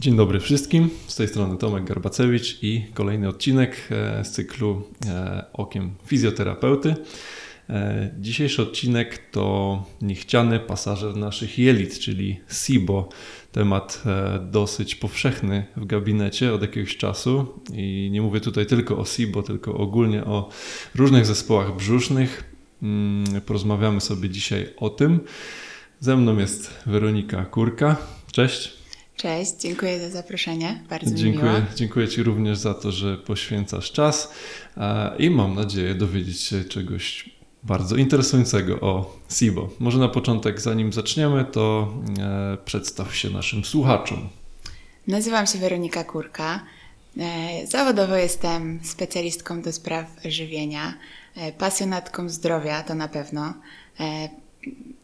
Dzień dobry wszystkim. Z tej strony Tomek Garbacewicz i kolejny odcinek e, z cyklu e, Okiem Fizjoterapeuty. E, dzisiejszy odcinek to niechciany pasażer naszych jelit, czyli SIBO. Temat dosyć powszechny w gabinecie od jakiegoś czasu i nie mówię tutaj tylko o SIBO, tylko ogólnie o różnych zespołach brzusznych. Mm, porozmawiamy sobie dzisiaj o tym. Ze mną jest Weronika Kurka. Cześć. Cześć, dziękuję za zaproszenie. Bardzo dziękuję, mi miło. Dziękuję Ci również za to, że poświęcasz czas i mam nadzieję dowiedzieć się czegoś bardzo interesującego o SIBO. Może na początek, zanim zaczniemy, to e, przedstaw się naszym słuchaczom. Nazywam się Weronika Kurka. E, zawodowo jestem specjalistką do spraw żywienia, e, pasjonatką zdrowia, to na pewno.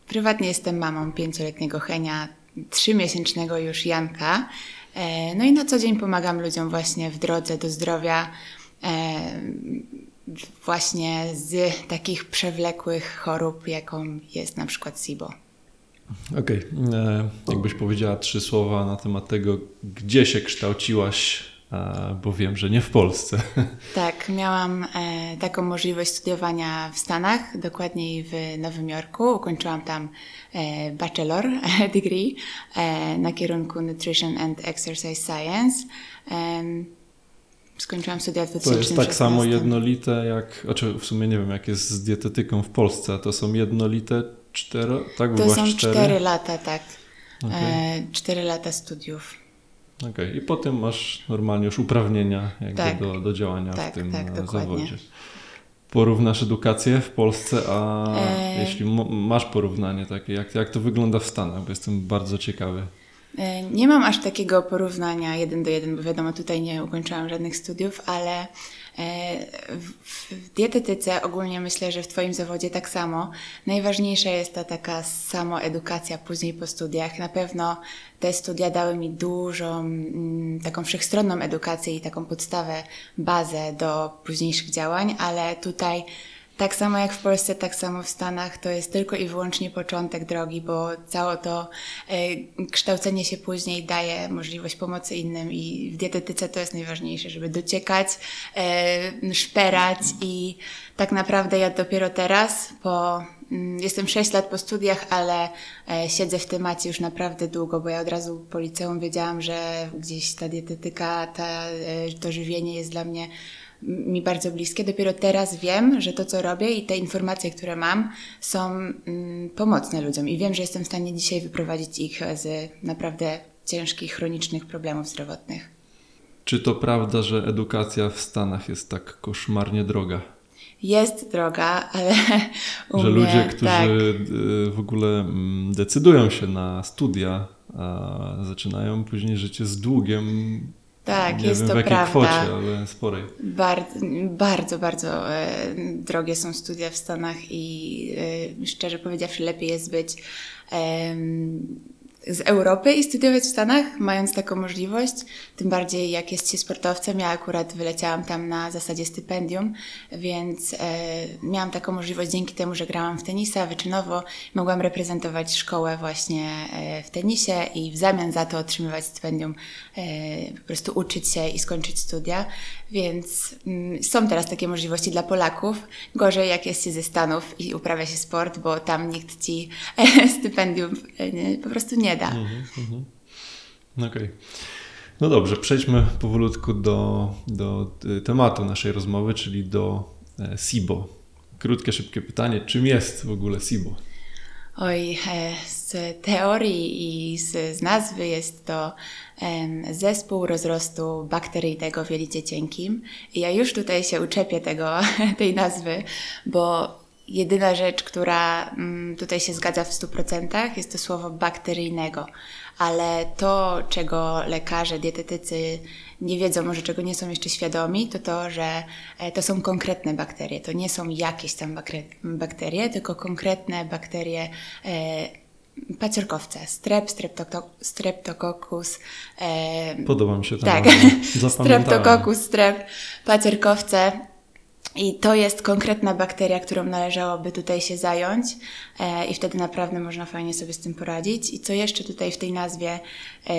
Prywatnie jestem mamą pięcioletniego Henia, trzymiesięcznego już Janka. E, no i na co dzień pomagam ludziom właśnie w drodze do zdrowia, e, właśnie z takich przewlekłych chorób, jaką jest na przykład SIBO. Okej, okay. E, jakbyś powiedziała trzy słowa na temat tego, gdzie się kształciłaś bo wiem, że nie w Polsce. Tak, miałam e, taką możliwość studiowania w Stanach, dokładniej w Nowym Jorku. Ukończyłam tam e, bachelor degree e, na kierunku Nutrition and Exercise Science. Skończyłam studia w 2016. To jest tak samo jednolite jak, znaczy w sumie nie wiem jak jest z dietetyką w Polsce, to są jednolite cztery, tak? To są cztery? cztery lata, tak. Okay. Cztery lata studiów. Okej, okay. i potem masz normalnie już uprawnienia tak. do, do działania tak, w tym tak, e, zawodzie. Porównasz edukację w Polsce, a e... jeśli masz porównanie takie, jak, jak to wygląda w Stanach, bo jestem bardzo ciekawy. E, nie mam aż takiego porównania jeden do jeden, bo wiadomo, tutaj nie ukończyłam żadnych studiów, ale w dietetyce ogólnie myślę, że w Twoim zawodzie tak samo. Najważniejsza jest ta taka samoedukacja później po studiach. Na pewno te studia dały mi dużą, mm, taką wszechstronną edukację i taką podstawę, bazę do późniejszych działań, ale tutaj tak samo jak w Polsce, tak samo w Stanach, to jest tylko i wyłącznie początek drogi, bo całe to y, kształcenie się później daje możliwość pomocy innym i w dietetyce to jest najważniejsze, żeby dociekać, y, szperać i tak naprawdę ja dopiero teraz, po, y, jestem 6 lat po studiach, ale y, siedzę w temacie już naprawdę długo, bo ja od razu po liceum wiedziałam, że gdzieś ta dietetyka, ta, to żywienie jest dla mnie mi bardzo bliskie. Dopiero teraz wiem, że to, co robię i te informacje, które mam, są mm, pomocne ludziom i wiem, że jestem w stanie dzisiaj wyprowadzić ich z naprawdę ciężkich, chronicznych problemów zdrowotnych. Czy to prawda, że edukacja w Stanach jest tak koszmarnie droga? Jest droga, ale u Że mnie, ludzie, którzy tak. W ogóle mm, decydują się na studia, zaczynają później życie z długiem tak, nie jest wiem, to w jakiej prawda. kwocie, ale sporej. Bardzo, bardzo, bardzo e, drogie są studia w Stanach i e, szczerze powiedziawszy lepiej jest być z Europy i studiować w Stanach, mając taką możliwość, tym bardziej jak jest się sportowcem. Ja akurat wyleciałam tam na zasadzie stypendium, więc e, miałam taką możliwość dzięki temu, że grałam w tenisa wyczynowo, mogłam reprezentować szkołę właśnie e, w tenisie i w zamian za to otrzymywać stypendium, e, po prostu uczyć się i skończyć studia, więc mm, są teraz takie możliwości dla Polaków. Gorzej jak jest się ze Stanów i uprawia się sport, bo tam nikt ci e, stypendium e, po prostu nie da. Mhm, mhm. Okej. Okay. No dobrze, przejdźmy powolutku do, do y, tematu naszej rozmowy, czyli do e, SIBO. Krótkie, szybkie pytanie, czym jest w ogóle SIBO? Oj, e, z teorii i z, z nazwy jest to zespół rozrostu bakteryjnego w jelicie cienkim. I ja już tutaj się uczepię tego, tej nazwy, bo Jedyna rzecz, która mm, tutaj się zgadza w 100% jest to słowo bakteryjnego, ale to, czego lekarze, dietetycy nie wiedzą, może czego nie są jeszcze świadomi, to to, że e, to są konkretne bakterie. To nie są jakieś tam bakterie, tylko konkretne bakterie e, paciorkowce, strep, streptococcus. E, Podoba mi się to. Tak, streptococcus, strep, paciorkowce I to jest konkretna bakteria, którą należałoby tutaj się zająć, e, i wtedy naprawdę można fajnie sobie z tym poradzić. I co jeszcze tutaj w tej nazwie e,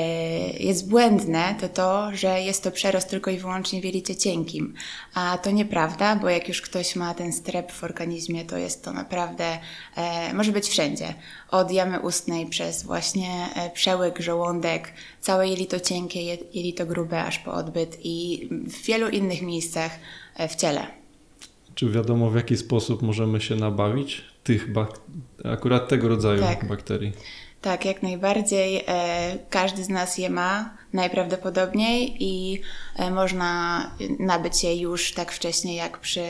jest błędne, to to, że jest to przerost tylko i wyłącznie w jelicie cienkim. A to nieprawda, bo jak już ktoś ma ten strep w organizmie, to jest to naprawdę, e, może być wszędzie. Od jamy ustnej przez właśnie e, przełyk, żołądek, całe jelito cienkie, je- jelito grube, aż po odbyt i w wielu innych miejscach e, w ciele. Czy wiadomo w jaki sposób możemy się nabawić tych bak- akurat tego rodzaju Tak. bakterii? Tak, jak najbardziej. E, każdy z nas je ma najprawdopodobniej i e, można nabyć je już tak wcześnie jak przy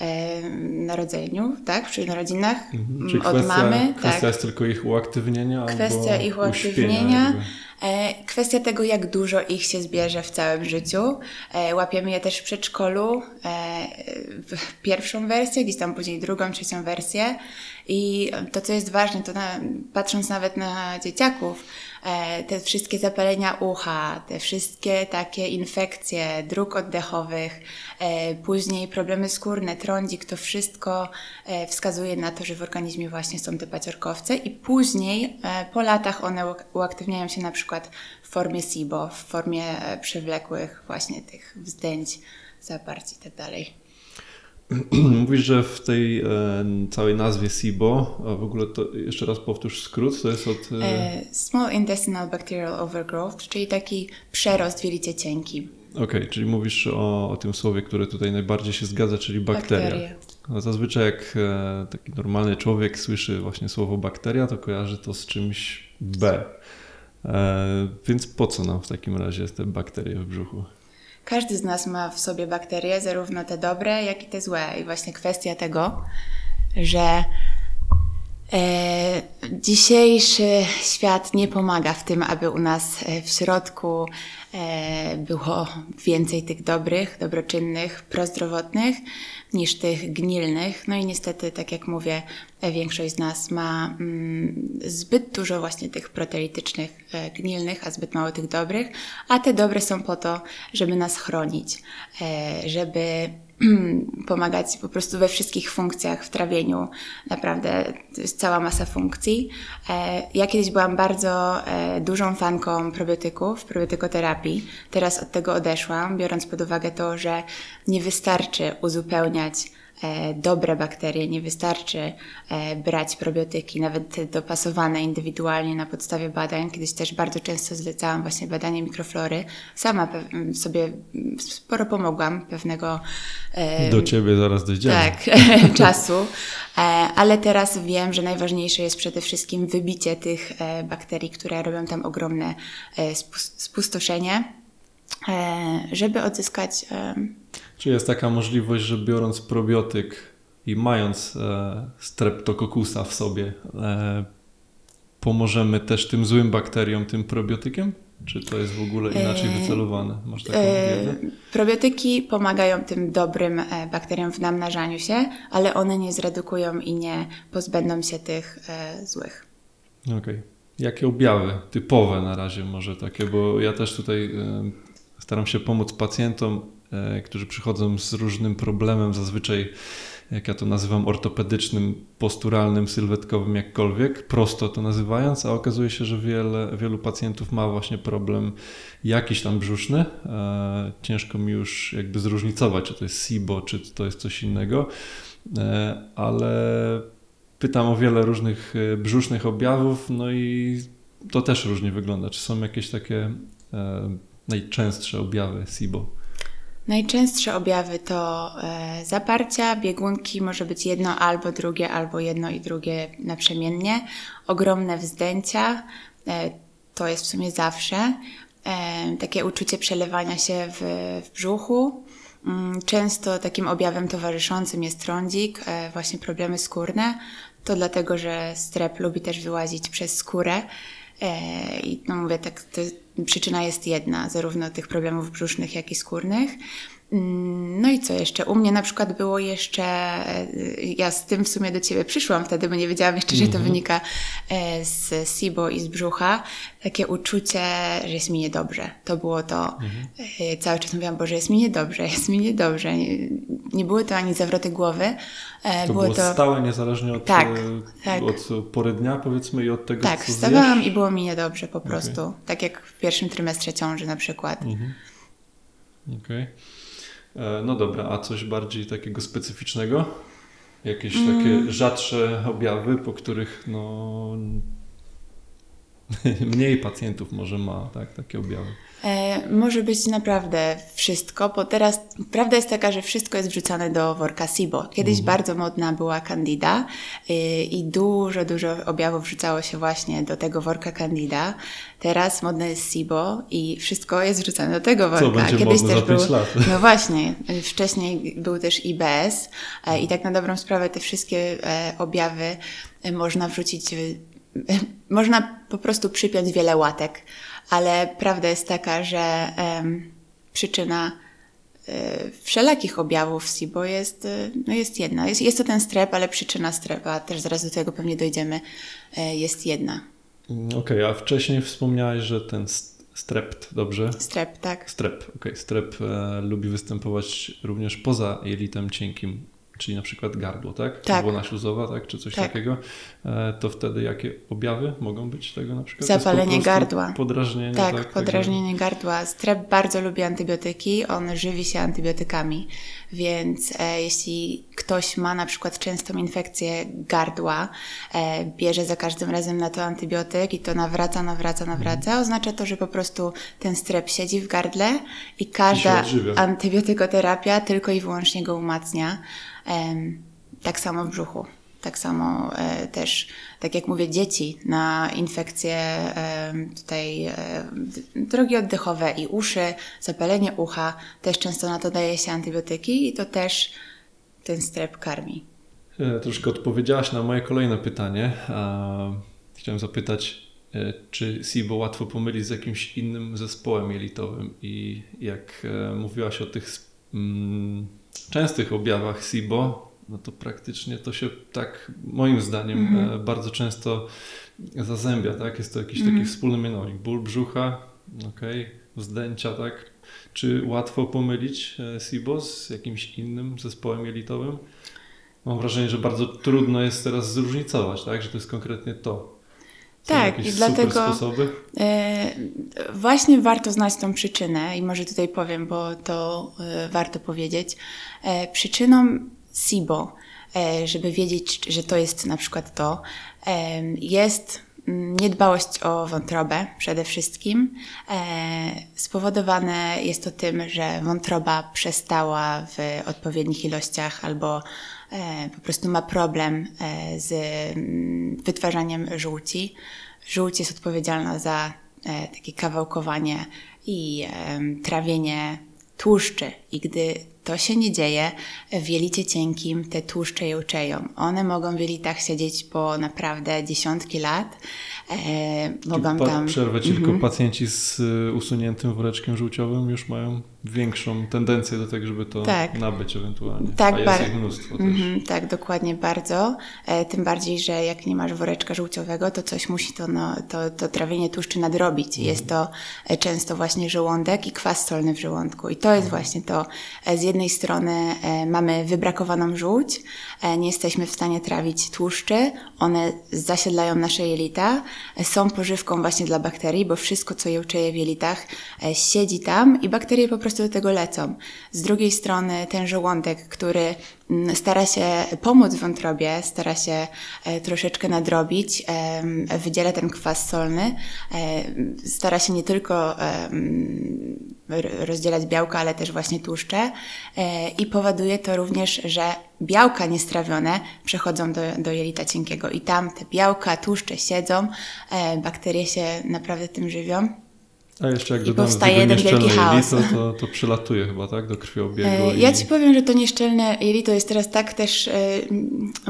e, narodzeniu, tak? Przy narodzinach Mhm. Czy m, od kwestia, mamy. kwestia tak. jest tylko ich uaktywnienia? Kwestia ich uaktywnienia, jakby? E, kwestia tego, jak dużo ich się zbierze w całym życiu. E, łapiemy je też w przedszkolu, e, w pierwszą wersję, gdzieś tam później drugą, trzecią wersję. I to, co jest ważne, to na, patrząc nawet na dzieciaków, te wszystkie zapalenia ucha, te wszystkie takie infekcje dróg oddechowych, e, później problemy skórne, trądzik, to wszystko e, wskazuje na to, że w organizmie właśnie są te paciorkowce i później e, po latach one uak- uaktywniają się na przykład w formie SIBO, w formie e, przewlekłych właśnie tych wzdęć, zaparć i tak dalej. Mówisz, że w tej e, całej nazwie SIBO, a w ogóle to jeszcze raz powtórz skrót, to jest od... E, E, Small Intestinal Bacterial Overgrowth, czyli taki przerost w jelicie cienkim. Okej, czyli mówisz o, o tym słowie, które tutaj najbardziej się zgadza, czyli bakteria. Bakterie. No zazwyczaj jak taki normalny człowiek słyszy właśnie słowo bakteria, to kojarzy to z czymś B. Więc po co nam w takim razie te bakterie w brzuchu? Każdy z nas ma w sobie bakterie, zarówno te dobre, jak i te złe. I właśnie kwestia tego, że e, dzisiejszy świat nie pomaga w tym, aby u nas e, w środku e, było więcej tych dobrych, dobroczynnych, prozdrowotnych niż tych gnilnych. No i niestety, tak jak mówię, e, większość z nas ma mm, zbyt dużo właśnie tych proteitycznych e, gnilnych, a zbyt mało tych dobrych, a te dobre są po to, żeby nas chronić, e, żeby pomagać po prostu we wszystkich funkcjach w trawieniu. Naprawdę to jest cała masa funkcji. E, Ja kiedyś byłam bardzo e, dużą fanką probiotyków, probiotykoterapii. Teraz od tego odeszłam, biorąc pod uwagę to, że nie wystarczy uzupełniać e, dobre bakterie, nie wystarczy brać probiotyki, nawet dopasowane indywidualnie na podstawie badań. Kiedyś też bardzo często zlecałam właśnie badanie mikroflory. Sama sobie sporo pomogłam pewnego Do ciebie zaraz dojdziemy. tak, czasu. Ale teraz wiem, że najważniejsze jest przede wszystkim wybicie tych e, bakterii, które robią tam ogromne e, spus- spustoszenie, e, żeby odzyskać. Czy jest taka możliwość, że biorąc probiotyk i mając streptokokusa w sobie, pomożemy też tym złym bakteriom tym probiotykiem? Czy to jest w ogóle inaczej E, wycelowane? Masz taką e, wiedzę? Probiotyki pomagają tym dobrym e, bakteriom w namnażaniu się, ale one nie zredukują i nie pozbędą się tych złych. Okej. Jakie objawy typowe na razie może takie, bo ja też tutaj staram się pomóc pacjentom, którzy przychodzą z różnym problemem, zazwyczaj jak ja to nazywam ortopedycznym, posturalnym, sylwetkowym, jakkolwiek, prosto to nazywając, a okazuje się, że wiele, wielu pacjentów ma właśnie problem jakiś tam brzuszny. E, ciężko mi już jakby zróżnicować, czy to jest SIBO, czy to jest coś innego, e, ale pytam o wiele różnych e, brzusznych objawów, no i to też różnie wygląda. Czy są jakieś takie najczęstsze objawy SIBO? Najczęstsze objawy to e, zaparcia, biegunki, może być jedno albo drugie, albo jedno i drugie naprzemiennie, ogromne wzdęcia, e, to jest w sumie zawsze, e, takie uczucie przelewania się w, w brzuchu. Mm, Często takim objawem towarzyszącym jest trądzik, właśnie problemy skórne. To dlatego, że strep lubi też wyłazić przez skórę. I no mówię, tak, to przyczyna jest jedna, zarówno tych problemów brzusznych, jak i skórnych. Mm, No i co jeszcze? U mnie na przykład było jeszcze, e, ja z tym w sumie do Ciebie przyszłam wtedy, bo nie wiedziałam jeszcze, że to wynika e, z SIBO i z brzucha. Takie uczucie, że jest mi niedobrze. To było to. E, Cały czas mówiłam, Boże, jest mi niedobrze, jest mi niedobrze. nie były to ani zawroty głowy. To było, stałe, niezależnie od, Tak, tak. od pory dnia, powiedzmy, i od tego, Tak, co wstawałam zjesz? i było mi niedobrze po prostu. Tak jak pierwszym trymestrze ciąży na przykład. Mhm. Okej. E, No dobra, a coś bardziej takiego specyficznego? Jakieś Mm. takie rzadsze objawy, po których no mniej pacjentów może ma tak, takie objawy. E, może być naprawdę wszystko, bo teraz prawda jest taka, że wszystko jest wrzucane do worka SIBO. Kiedyś bardzo modna była Candida y, i dużo, dużo objawów wrzucało się właśnie do tego worka Candida. Teraz modne jest SIBO i wszystko jest wrzucane do tego worka. będzie Kiedyś modne też za pięć był, lat? No właśnie, wcześniej był też IBS e, i tak na dobrą sprawę te wszystkie e, objawy e, można wrzucić można po prostu przypiąć wiele łatek, ale prawda jest taka, że przyczyna e, wszelakich objawów SIBO jest, e, no jest jedna. Jest, jest to ten strep, ale przyczyna strepa, też zaraz do tego pewnie dojdziemy, e, jest jedna. Mm, Okej, a wcześniej wspomniałeś, że ten st- strept, dobrze? Strep, tak. Strep, okej. Strep e, lubi występować również poza jelitem cienkim, czyli na przykład gardło, tak? Tak. Błona śluzowa, tak? Czy coś Tak. takiego. E, to wtedy jakie objawy mogą być tego na przykład? Zapalenie gardła. Podrażnienie, Tak, tak? podrażnienie gardła. Strep bardzo lubi antybiotyki, on żywi się antybiotykami, więc e, jeśli ktoś ma na przykład częstą infekcję gardła, e, bierze za każdym razem na to antybiotyk i to nawraca, nawraca, nawraca, oznacza to, że po prostu ten strep siedzi w gardle i każda odżywia. antybiotykoterapia tylko i wyłącznie go umacnia. Tak samo w brzuchu. Tak samo e, też, tak jak mówię, dzieci na infekcje tutaj e, drogi oddechowe i uszy, zapalenie ucha, też często na to daje się antybiotyki i to też ten strep karmi. E, Troszkę odpowiedziałaś na moje kolejne pytanie. Chciałem zapytać, czy SIBO łatwo pomylić z jakimś innym zespołem jelitowym i jak mówiłaś o tych mm, częstych objawach SIBO, no to praktycznie to się tak moim zdaniem e, bardzo często zazębia, tak? Jest to jakiś taki wspólny mianownik. Ból brzucha, okej, wzdęcia, tak? Czy łatwo pomylić e, SIBO z jakimś innym zespołem jelitowym? Mam wrażenie, że bardzo trudno jest teraz zróżnicować, tak? Że to jest konkretnie to. Są Tak, i dlatego-? E, Właśnie warto znać tą przyczynę i może tutaj powiem, bo to e, warto powiedzieć. E, Przyczyną SIBO, żeby wiedzieć, że to jest na przykład to, jest mm, niedbałość o wątrobę przede wszystkim. Spowodowane jest to tym, że wątroba przestała w odpowiednich ilościach albo po prostu ma problem e, z mm, wytwarzaniem żółci. Żółć jest odpowiedzialna za e, takie kawałkowanie i trawienie tłuszczy. I gdy to się nie dzieje, w jelicie cienkim te tłuszcze jączeją. One mogą w jelitach siedzieć po naprawdę dziesiątki lat. E, mogą tam... Przerwę ci, tylko pacjenci z usuniętym woreczkiem żółciowym już mają większą tendencję do tego, żeby to Tak. nabyć ewentualnie. Tak, A jest bar- ich mnóstwo też. Mhm, tak, dokładnie bardzo. E, tym bardziej, że jak nie masz woreczka żółciowego, to coś musi to, no, to, to trawienie tłuszczy nadrobić. Jest to e, często właśnie żołądek i kwas solny w żołądku. I to jest właśnie to. E, z jednej strony e, mamy wybrakowaną żółć, e, nie jesteśmy w stanie trawić tłuszczy, one zasiedlają nasze jelita, e, są pożywką właśnie dla bakterii, bo wszystko, co jączeje w jelitach, siedzi tam i bakterie po prostu do tego lecą. Z drugiej strony ten żołądek, który mm, stara się pomóc wątrobie, stara się e, troszeczkę nadrobić, em, wydziela ten kwas solny, e, stara się nie tylko r- rozdzielać białka, ale też właśnie tłuszcze e, i powoduje to również, że białka niestrawione przechodzą do, do jelita cienkiego i tam te białka, tłuszcze siedzą, e, bakterie się naprawdę tym żywią. A jeszcze jak dodamy powstaje jeden wielki chaos. jelito, to, to przylatuje chyba, tak? Do krwiobiegu. E, i... Ja Ci powiem, że to nieszczelne jelito jest teraz tak też e,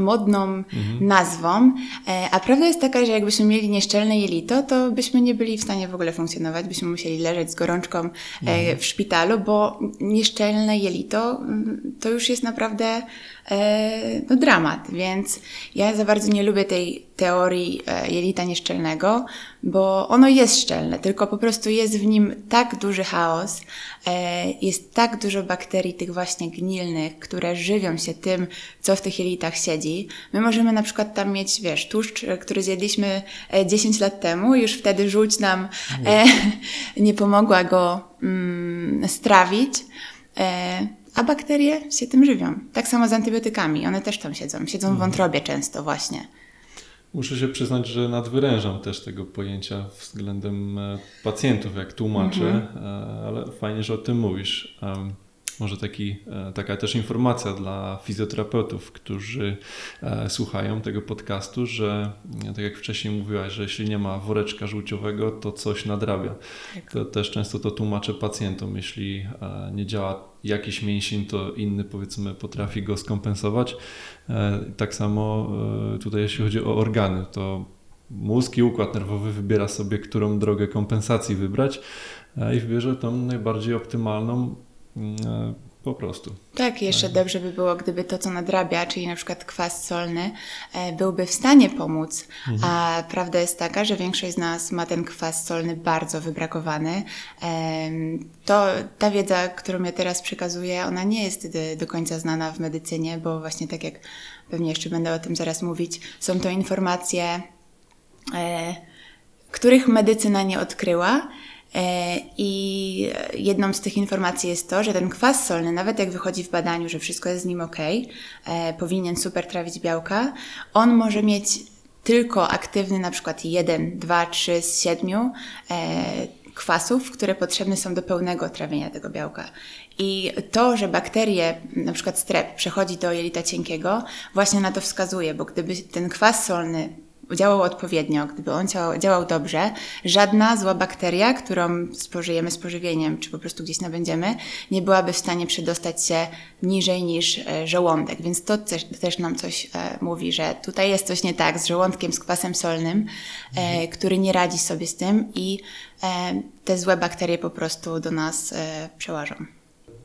modną Mhm. nazwą, e, a prawda jest taka, że jakbyśmy mieli nieszczelne jelito, to byśmy nie byli w stanie w ogóle funkcjonować, byśmy musieli leżeć z gorączką e, Mhm. w szpitalu, bo nieszczelne jelito mm, to już jest naprawdę no, dramat, więc ja za bardzo nie lubię tej, teorii e, jelita nieszczelnego, bo ono jest szczelne, tylko po prostu jest w nim tak duży chaos, e, jest tak dużo bakterii tych właśnie gnilnych, które żywią się tym, co w tych jelitach siedzi. My możemy na przykład tam mieć, wiesz, tłuszcz, e, który zjedliśmy 10 lat temu, już wtedy żółć nam e, nie pomogła go mm, strawić. A bakterie się tym żywią. Tak samo z antybiotykami, one też tam siedzą. Siedzą w Mhm. wątrobie często właśnie. Muszę się przyznać, że nadwyrężam też tego pojęcia względem e, pacjentów, jak tłumaczę, Mhm. e, ale fajnie, że o tym mówisz. Em, Może taki, e, taka też informacja dla fizjoterapeutów, którzy e, słuchają tego podcastu, że e, tak jak wcześniej mówiłaś, że jeśli nie ma woreczka żółciowego, to coś nadrabia. Tak. To też często to tłumaczę pacjentom. Jeśli nie działa jakiś mięsień, to inny powiedzmy potrafi go skompensować. Tak samo tutaj jeśli chodzi o organy, to mózg i układ nerwowy wybiera sobie, którą drogę kompensacji wybrać i wybierze tą najbardziej optymalną po prostu. Tak, jeszcze dobrze by było, gdyby to, co nadrabia, czyli na przykład kwas solny, e, byłby w stanie pomóc. A prawda jest taka, że większość z nas ma ten kwas solny bardzo wybrakowany. To ta wiedza, którą ja teraz przekazuję, ona nie jest do, do końca znana w medycynie, bo właśnie tak jak pewnie jeszcze będę o tym zaraz mówić, są to informacje, e, których medycyna nie odkryła. E, I jedną z tych informacji jest to, że ten kwas solny, nawet jak wychodzi w badaniu, że wszystko jest z nim ok, e, powinien super trawić białka, on może mieć tylko aktywny na przykład 1, 2, 3 z 7 e, kwasów, które potrzebne są do pełnego trawienia tego białka. I to, że bakterie, na przykład strep, przechodzi do jelita cienkiego, właśnie na to wskazuje, bo gdyby ten kwas solny działał odpowiednio, gdyby on działał, dobrze, żadna zła bakteria, którą spożyjemy z pożywieniem, czy po prostu gdzieś nabędziemy, nie byłaby w stanie przedostać się niżej niż e, żołądek. Więc to też, też nam coś e, mówi, że tutaj jest coś nie tak z żołądkiem, z kwasem solnym, e, który nie radzi sobie z tym i te złe bakterie po prostu do nas przełażą.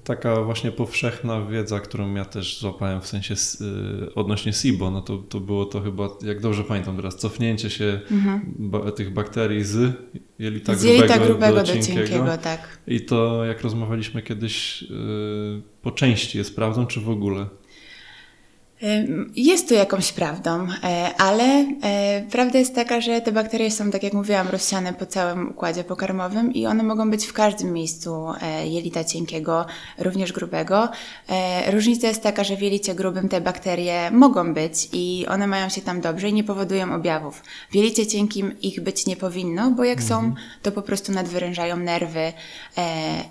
Taka właśnie powszechna wiedza, którą ja też złapałem w sensie y, odnośnie SIBO, no to, to było to chyba, jak dobrze pamiętam teraz, cofnięcie się ba- tych bakterii z jelita z jelita grubego, grubego do, do cienkiego. cienkiego, tak. I to, jak rozmawialiśmy kiedyś, y, po części jest prawdą, czy w ogóle? Jest to jakąś prawdą, e, ale e, prawda jest taka, że te bakterie są, tak jak mówiłam, rozsiane po całym układzie pokarmowym i one mogą być w każdym miejscu e, jelita cienkiego, również grubego. Różnica jest taka, że w jelicie grubym te bakterie mogą być i one mają się tam dobrze i nie powodują objawów. W jelicie cienkim ich być nie powinno, bo jak są, to po prostu nadwyrężają nerwy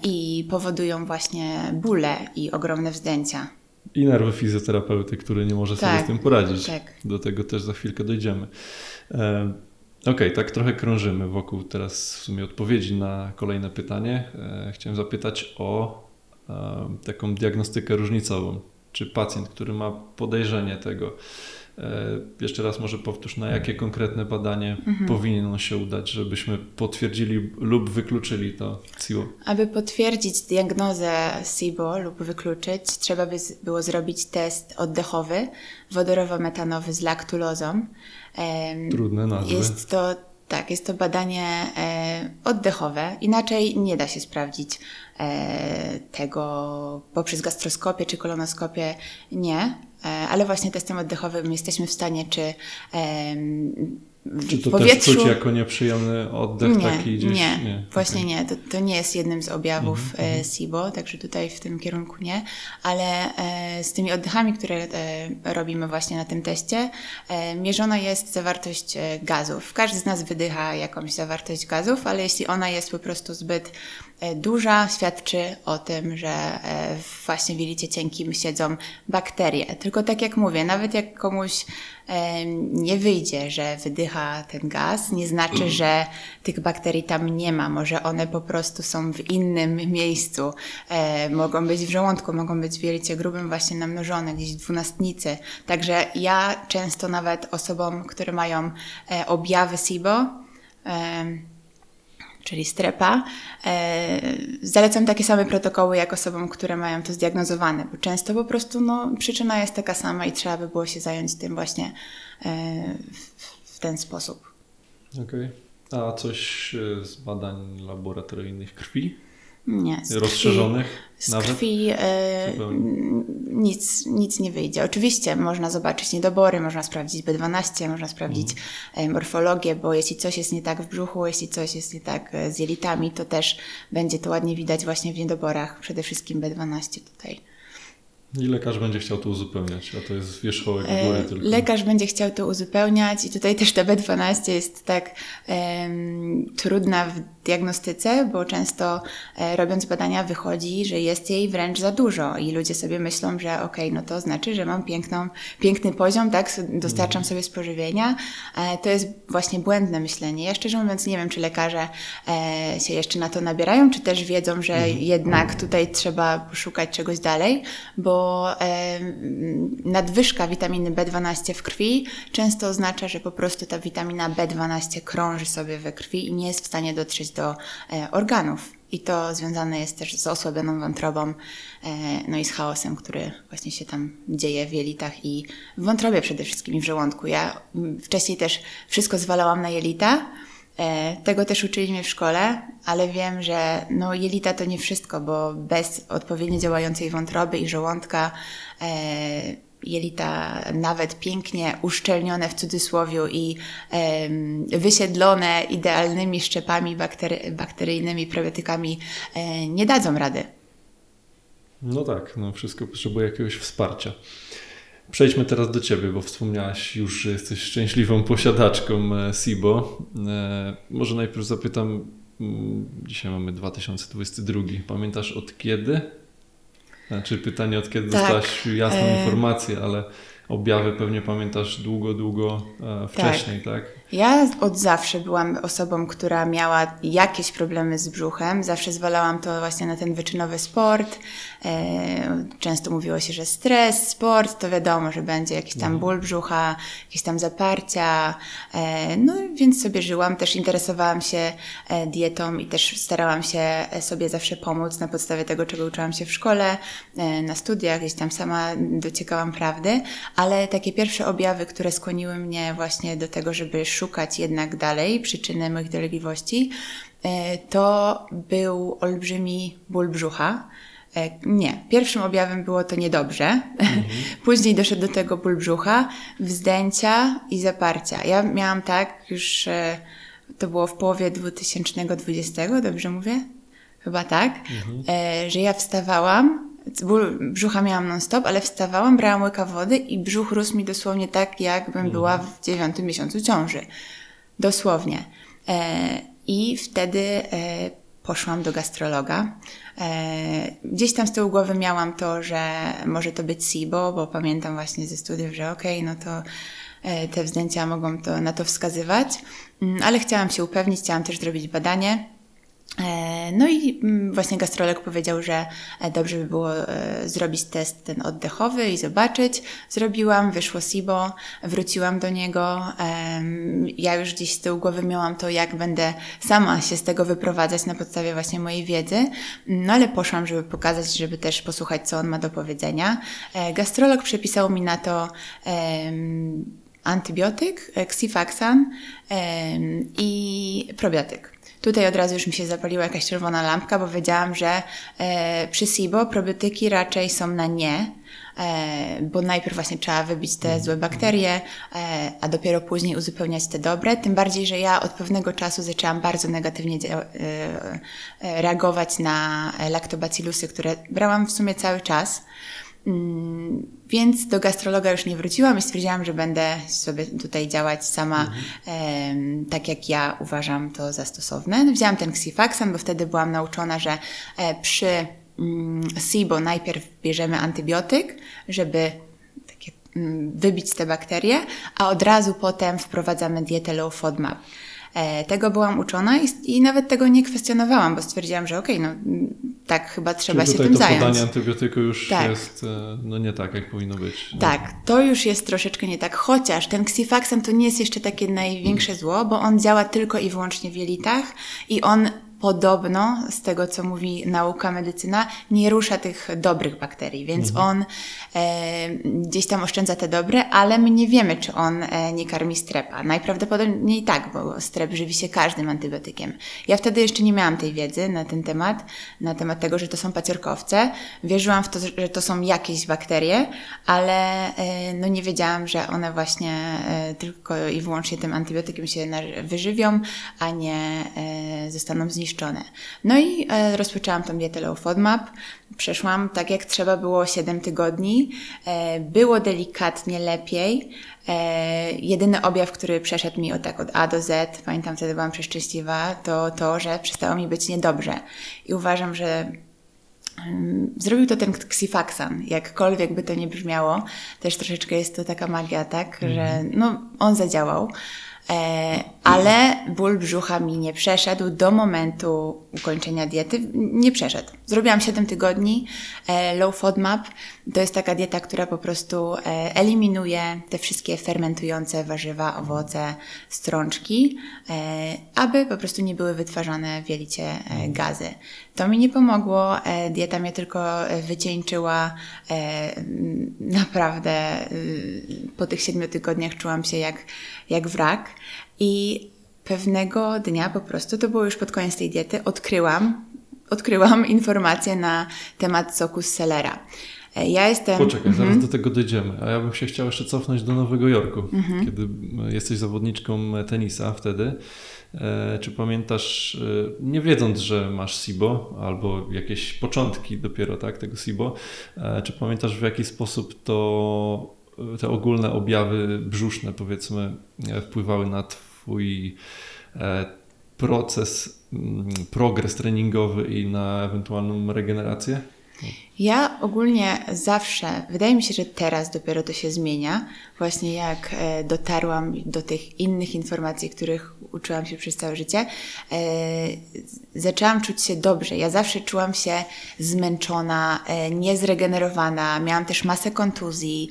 i powodują właśnie bóle i ogromne wzdęcia. I nerwy fizjoterapeuty, który nie może sobie Tak, z tym poradzić. tak. Do tego też za chwilkę dojdziemy. E, Okej, tak trochę krążymy wokół teraz w sumie odpowiedzi na kolejne pytanie. E, chciałem zapytać o e, taką diagnostykę różnicową. Czy pacjent, który ma podejrzenie tego, jeszcze raz może powtórz, na jakie konkretne badanie Mhm. powinien on się udać, żebyśmy potwierdzili lub wykluczyli to CIO? Aby potwierdzić diagnozę SIBO lub wykluczyć, trzeba by było zrobić test oddechowy, wodorowo-metanowy z laktulozą. Trudne nazwy. Jest to, tak, jest to badanie e, oddechowe. Inaczej nie da się sprawdzić e, tego poprzez gastroskopię czy kolonoskopię. Nie, e, ale właśnie testem oddechowym jesteśmy w stanie, czy Czy to powietrzu... też czuć jako nieprzyjemny oddech taki gdzieś? nie, właśnie okej. Mhm, nie. To, to nie jest jednym z objawów e, SIBO, także tutaj w tym kierunku nie, ale e, z tymi oddechami, które e, robimy właśnie na tym teście, e, mierzona jest zawartość e, gazów. Każdy z nas wydycha jakąś zawartość gazów, ale jeśli ona jest po prostu zbyt e, duża, świadczy o tym, że e, właśnie w jelicie cienkim siedzą bakterie. Tylko tak jak mówię, nawet jak komuś em, nie wyjdzie, że wydycha ten gaz, nie znaczy, że tych bakterii tam nie ma. Może one po prostu są w innym miejscu. E, mogą być w żołądku, mogą być w jelicie grubym właśnie namnożone, gdzieś w dwunastnicy. Także ja często nawet osobom, które mają e, objawy SIBO, czyli strepa, e, zalecam takie same protokoły jak osobom, które mają to zdiagnozowane, bo często po prostu no, przyczyna jest taka sama i trzeba by było się zająć tym właśnie e, w, ten sposób. Okej. A coś e, z badań laboratoryjnych krwi? Nie. z krwi- Rozszerzonych Z nawet? krwi e, nic, nic nie wyjdzie. Oczywiście można zobaczyć niedobory, można sprawdzić B12, można sprawdzić Mhm. e, morfologię, bo jeśli coś jest nie tak w brzuchu, jeśli coś jest nie tak e, z jelitami, to też będzie to ładnie widać właśnie w niedoborach, przede wszystkim B12 tutaj. I lekarz będzie chciał to uzupełniać, a to jest wierzchołek E, góry tylko. Lekarz będzie chciał to uzupełniać i tutaj też ta B12 jest tak em, trudna w diagnostyce, bo często e, robiąc badania wychodzi, że jest jej wręcz za dużo i ludzie sobie myślą, że okej, no to znaczy, że mam piękną, piękny poziom, tak, dostarczam sobie spożywienia. E, to jest właśnie błędne myślenie. Ja szczerze mówiąc nie wiem, czy lekarze e, się jeszcze na to nabierają, czy też wiedzą, że jednak tutaj trzeba poszukać czegoś dalej, bo e, nadwyżka witaminy B12 w krwi często oznacza, że po prostu ta witamina B12 krąży sobie we krwi i nie jest w stanie dotrzeć do e, organów. I to związane jest też z osłabioną wątrobą, e, no i z chaosem, który właśnie się tam dzieje w jelitach i w wątrobie przede wszystkim i w żołądku. Ja wcześniej też wszystko zwalałam na jelita, Tego też uczyli mnie w szkole, ale wiem, że no, jelita to nie wszystko, bo bez odpowiednio działającej wątroby i żołądka e, jelita nawet pięknie uszczelnione w cudzysłowie i em, wysiedlone idealnymi szczepami baktery, bakteryjnymi, probiotykami e, nie dadzą rady. No tak, no wszystko potrzebuje jakiegoś wsparcia. Przejdźmy teraz do Ciebie, bo wspomniałaś już, że jesteś szczęśliwą posiadaczką e, SIBO. E, Może najpierw zapytam, mm, dzisiaj mamy 2022, pamiętasz od kiedy? Znaczy pytanie od kiedy Tak, dostałaś jasną e- informację, ale objawy pewnie pamiętasz długo, długo e, wcześniej, tak? Ja od zawsze byłam osobą, która miała jakieś problemy z brzuchem. Zawsze zwalałam to właśnie na ten wyczynowy sport. E, Często mówiło się, że stres, sport, to wiadomo, że będzie jakiś tam ból brzucha, jakieś tam zaparcia. E, No więc sobie żyłam. Też interesowałam się e, dietą i też starałam się sobie zawsze pomóc na podstawie tego, czego uczyłam się w szkole, na studiach, gdzieś tam sama dociekałam prawdy. Ale takie pierwsze objawy, które skłoniły mnie właśnie do tego, żeby szukać jednak dalej przyczyny moich dolegliwości, e, to był olbrzymi ból brzucha. E, Nie, pierwszym objawem było to niedobrze. Później doszedł do tego ból brzucha, wzdęcia i zaparcia. Ja miałam tak już, e, to było w połowie 2020, dobrze mówię? Chyba tak, e, że ja wstawałam, ból brzucha miałam non-stop, ale wstawałam, brałam łyka wody i brzuch rósł mi dosłownie tak, jakbym była w dziewiątym miesiącu ciąży. Dosłownie. E, I wtedy e, poszłam do gastrologa. E, gdzieś tam z tyłu głowy miałam to, że może to być SIBO, bo pamiętam właśnie ze studiów, że okej, no to te wzdęcia mogą to, na to wskazywać, Mm, ale chciałam się upewnić, chciałam też zrobić badanie. E, No i mm, właśnie gastrolog powiedział, że e, dobrze by było e, zrobić test ten oddechowy i zobaczyć. Zrobiłam, wyszło SIBO, wróciłam do niego. Ja już gdzieś z tyłu głowy miałam to, jak będę sama się z tego wyprowadzać na podstawie właśnie mojej wiedzy. No ale poszłam, żeby pokazać, żeby też posłuchać, co on ma do powiedzenia. Gastrolog przepisał mi na to antybiotyk, em, i probiotyk. Tutaj od razu już mi się zapaliła jakaś czerwona lampka, bo wiedziałam, że e, przy SIBO probiotyki raczej są na nie, e, bo najpierw właśnie trzeba wybić te złe bakterie, e, a dopiero później uzupełniać te dobre. Tym bardziej, że ja od pewnego czasu zaczęłam bardzo negatywnie e, e, reagować na e, laktobacillusy, które brałam w sumie cały czas. Mm, Więc do gastrologa już nie wróciłam i stwierdziłam, że będę sobie tutaj działać sama em, tak, jak ja uważam to za stosowne. Wzięłam ten Xifaxan, bo wtedy byłam nauczona, że e, przy mm, SIBO najpierw bierzemy antybiotyk, żeby takie, mm, wybić te bakterie, a od razu potem wprowadzamy dietę low FODMAP. E, Tego byłam uczona i, i nawet tego nie kwestionowałam, bo stwierdziłam, że okej, no mm, tak chyba trzeba Czyli się tym to zająć. podanie antybiotyku już Tak. jest e, no nie tak, jak powinno być. Tak, to już jest troszeczkę nie tak. Chociaż ten Xifaxan to nie jest jeszcze takie największe zło, bo on działa tylko i wyłącznie w jelitach i on podobno, z tego co mówi nauka medycyna, nie rusza tych dobrych bakterii, więc on e, gdzieś tam oszczędza te dobre, ale my nie wiemy, czy on e, nie karmi strepa. Najprawdopodobniej tak, bo strep żywi się każdym antybiotykiem. Ja wtedy jeszcze nie miałam tej wiedzy na ten temat, na temat tego, że to są paciorkowce. Wierzyłam w to, że to są jakieś bakterie, ale e, no nie wiedziałam, że one właśnie e, tylko i wyłącznie tym antybiotykiem się wyżywią, a nie e, zostaną zniszczone. No i e, rozpoczęłam tą dietę low FODMAP. Przeszłam tak jak trzeba było 7 tygodni. E, było delikatnie lepiej. E, jedyny objaw, który przeszedł mi od, tak od A do Z, pamiętam wtedy byłam przeszczęśliwa, to to, że przestało mi być niedobrze. I uważam, że Mm, Zrobił to ten Xifaxan, jakkolwiek by to nie brzmiało. Też troszeczkę jest to taka magia, tak, że no, on zadziałał. E, ale ból brzucha mi nie przeszedł do momentu ukończenia diety. Nie przeszedł. Zrobiłam 7 tygodni e, low FODMAP. To jest taka dieta, która po prostu e, eliminuje te wszystkie fermentujące warzywa, owoce, strączki, aby po prostu nie były wytwarzane w jelicie gazy. To mi nie pomogło. Dieta mnie tylko wycieńczyła. Naprawdę y, po tych siedmiu tygodniach czułam się jak, jak wrak. I pewnego dnia po prostu, to było już pod koniec tej diety, odkryłam, odkryłam informacje na temat soku z selera. E, Ja jestem... Poczekaj, zaraz do tego dojdziemy. A ja bym się chciał jeszcze cofnąć do Nowego Jorku, kiedy m, jesteś zawodniczką tenisa wtedy. E, czy pamiętasz, e, nie wiedząc, że masz SIBO, albo jakieś początki dopiero tak, tego SIBO, e, czy pamiętasz w jaki sposób to e, te ogólne objawy brzuszne, powiedzmy, e, wpływały na Twój e, proces, mm, progres treningowy i na ewentualną regenerację? Ja ogólnie zawsze, wydaje mi się, że teraz dopiero to się zmienia, właśnie jak e, dotarłam do tych innych informacji, których uczyłam się przez całe życie, e, zaczęłam czuć się dobrze. Ja zawsze czułam się zmęczona, e, niezregenerowana, miałam też masę kontuzji.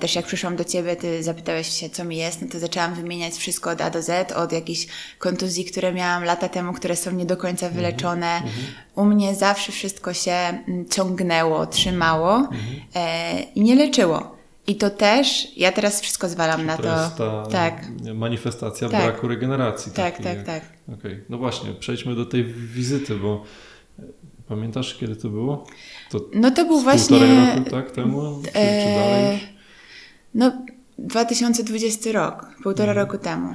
Też jak przyszłam do Ciebie, Ty zapytałeś się, co mi jest, no to zaczęłam wymieniać wszystko od A do Z, od jakichś kontuzji, które miałam lata temu, które są nie do końca wyleczone. U mnie zawsze wszystko się mm, ciągnęło, trzymało e, i nie leczyło. I to też, ja teraz wszystko zwalam na to. Jest ta tak, manifestacja Tak. braku regeneracji. tak, tak, jak- tak. Okej, no właśnie, przejdźmy do tej wizyty, bo e, pamiętasz kiedy to było? To No to był właśnie. roku tak temu? Czy, czy dalej e, już? No, 2020 rok, półtora Mhm. roku temu.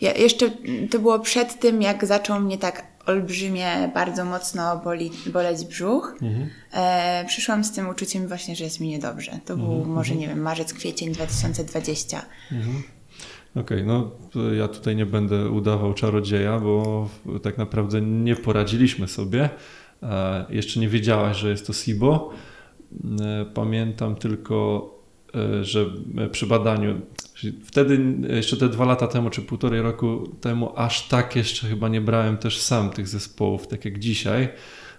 Ja jeszcze to było przed tym, jak zaczął mnie tak olbrzymie, bardzo mocno boli, boleć brzuch. Mhm. E, przyszłam z tym uczuciem właśnie, że jest mi niedobrze. To był Mhm, może, nie wiem, marzec, kwiecień 2020. Okej, no to ja tutaj nie będę udawał czarodzieja, bo tak naprawdę nie poradziliśmy sobie. E, Jeszcze nie wiedziałaś, że jest to SIBO. E, Pamiętam tylko, e, że przy badaniu, wtedy jeszcze te dwa lata temu, czy półtorej roku temu, aż tak jeszcze chyba nie brałem też sam tych zespołów, tak jak dzisiaj.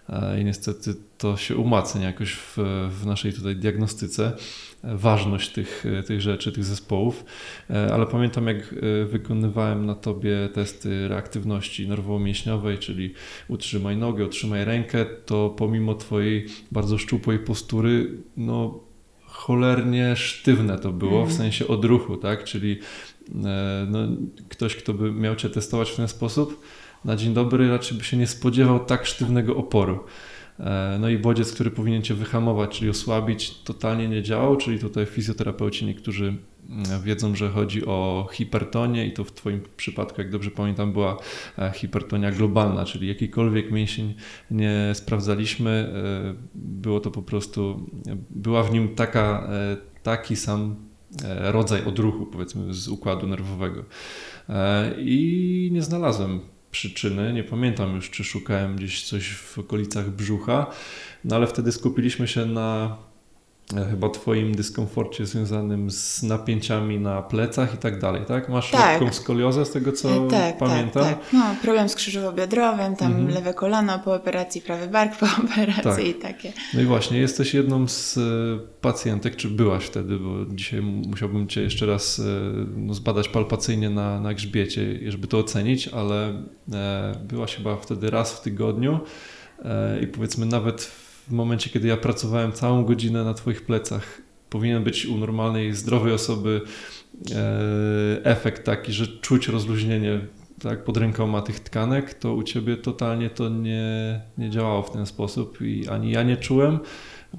E, I niestety to się umacnia jakoś w, w naszej tutaj diagnostyce, e, ważność tych, e, tych rzeczy, tych zespołów. Ale pamiętam, jak wykonywałem na tobie testy reaktywności nerwowo-mięśniowej, czyli utrzymaj nogę, utrzymaj rękę, to pomimo twojej bardzo szczupłej postury, no cholernie sztywne to było, w sensie odruchu, tak? Czyli e, no, ktoś, kto by miał cię testować w ten sposób, na dzień dobry raczej by się nie spodziewał tak sztywnego oporu. E, No i bodziec, który powinien cię wyhamować, czyli osłabić, totalnie nie działał, czyli tutaj fizjoterapeuci niektórzy mm, wiedzą, że chodzi o hipertonię i to w twoim przypadku, jak dobrze pamiętam, była e, hipertonia globalna, czyli jakikolwiek mięsień nie sprawdzaliśmy, e, było to po prostu, była w nim taka, e, taki sam rodzaj odruchu, powiedzmy, z układu nerwowego. I nie znalazłem przyczyny. Nie pamiętam już, czy szukałem gdzieś coś w okolicach brzucha, no ale wtedy skupiliśmy się na chyba twoim dyskomforcie związanym z napięciami na plecach i tak dalej, tak? Masz Tak. lekką skoliozę z tego, co E, tak, pamiętam? tak, tak. No, problem z krzyżowo-biodrowym, tam Mhm. lewe kolano po operacji, prawy bark po operacji Tak. i takie. No i właśnie, jesteś jedną z e, pacjentek, czy byłaś wtedy, bo dzisiaj musiałbym Cię jeszcze raz e, no, zbadać palpacyjnie na, na grzbiecie, żeby to ocenić, ale e, byłaś chyba wtedy raz w tygodniu e, i powiedzmy nawet w momencie, kiedy ja pracowałem całą godzinę na Twoich plecach, powinien być u normalnej, zdrowej osoby e, efekt taki, że czuć rozluźnienie tak, pod rękoma tych tkanek, to u Ciebie totalnie to nie, nie działało w ten sposób i ani ja nie czułem.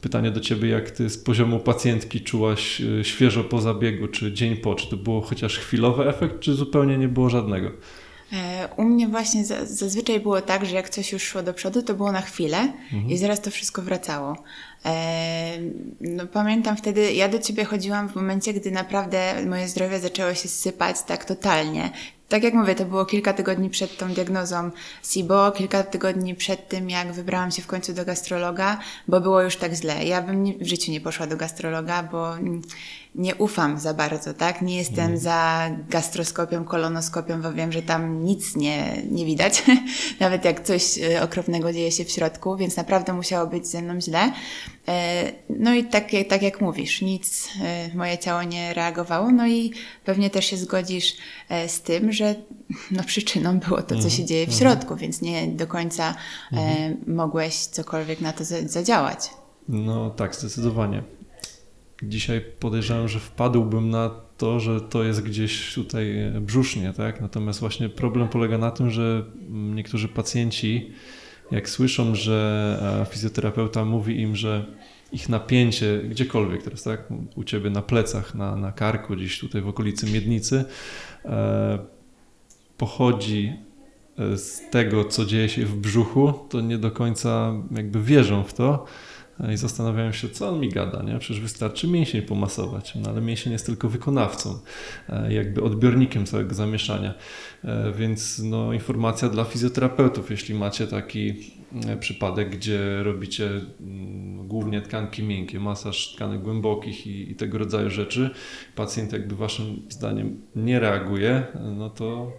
Pytanie do Ciebie, jak Ty z poziomu pacjentki czułaś e, świeżo po zabiegu, czy dzień po, czy to było chociaż chwilowy efekt, czy zupełnie nie było żadnego? E, U mnie właśnie za- zazwyczaj było tak, że jak coś już szło do przodu, to było na chwilę i zaraz to wszystko wracało. E, No, pamiętam wtedy, ja do ciebie chodziłam w momencie, gdy naprawdę moje zdrowie zaczęło się sypać tak totalnie. Tak jak mówię, to było kilka tygodni przed tą diagnozą SIBO, kilka tygodni przed tym, jak wybrałam się w końcu do gastrologa, bo było już tak źle. Ja bym w życiu nie poszła do gastrologa, bo nie ufam za bardzo, tak? Nie jestem za gastroskopią, kolonoskopią, bo wiem, że tam nic nie, nie widać, nawet jak coś e, okropnego dzieje się w środku, więc naprawdę musiało być ze mną źle. E, No i tak, jak- tak jak mówisz, nic e, moje ciało nie reagowało, no i pewnie też się zgodzisz z tym, że no przyczyną było to, co się dzieje w środku, więc nie do końca mogłeś cokolwiek na to za- zadziałać. No tak, zdecydowanie. Dzisiaj podejrzewam, że wpadłbym na to, że to jest gdzieś tutaj e, brzusznie, tak? Natomiast właśnie problem polega na tym, że niektórzy pacjenci, jak słyszą, że e, fizjoterapeuta mówi im, że ich napięcie gdziekolwiek teraz, tak? U ciebie na plecach, na, na karku, gdzieś tutaj w okolicy miednicy, e, pochodzi e, z tego, co dzieje się w brzuchu, to nie do końca jakby wierzą w to i zastanawiają się, co on mi gada, nie? Przecież wystarczy mięsień pomasować, no ale mięsień jest tylko wykonawcą, e, jakby odbiornikiem całego zamieszania. E, Więc no, informacja dla fizjoterapeutów, jeśli macie taki e, przypadek, gdzie robicie mm, głównie tkanki miękkie, masaż tkanek głębokich i, i tego rodzaju rzeczy, pacjent jakby waszym zdaniem nie reaguje, no to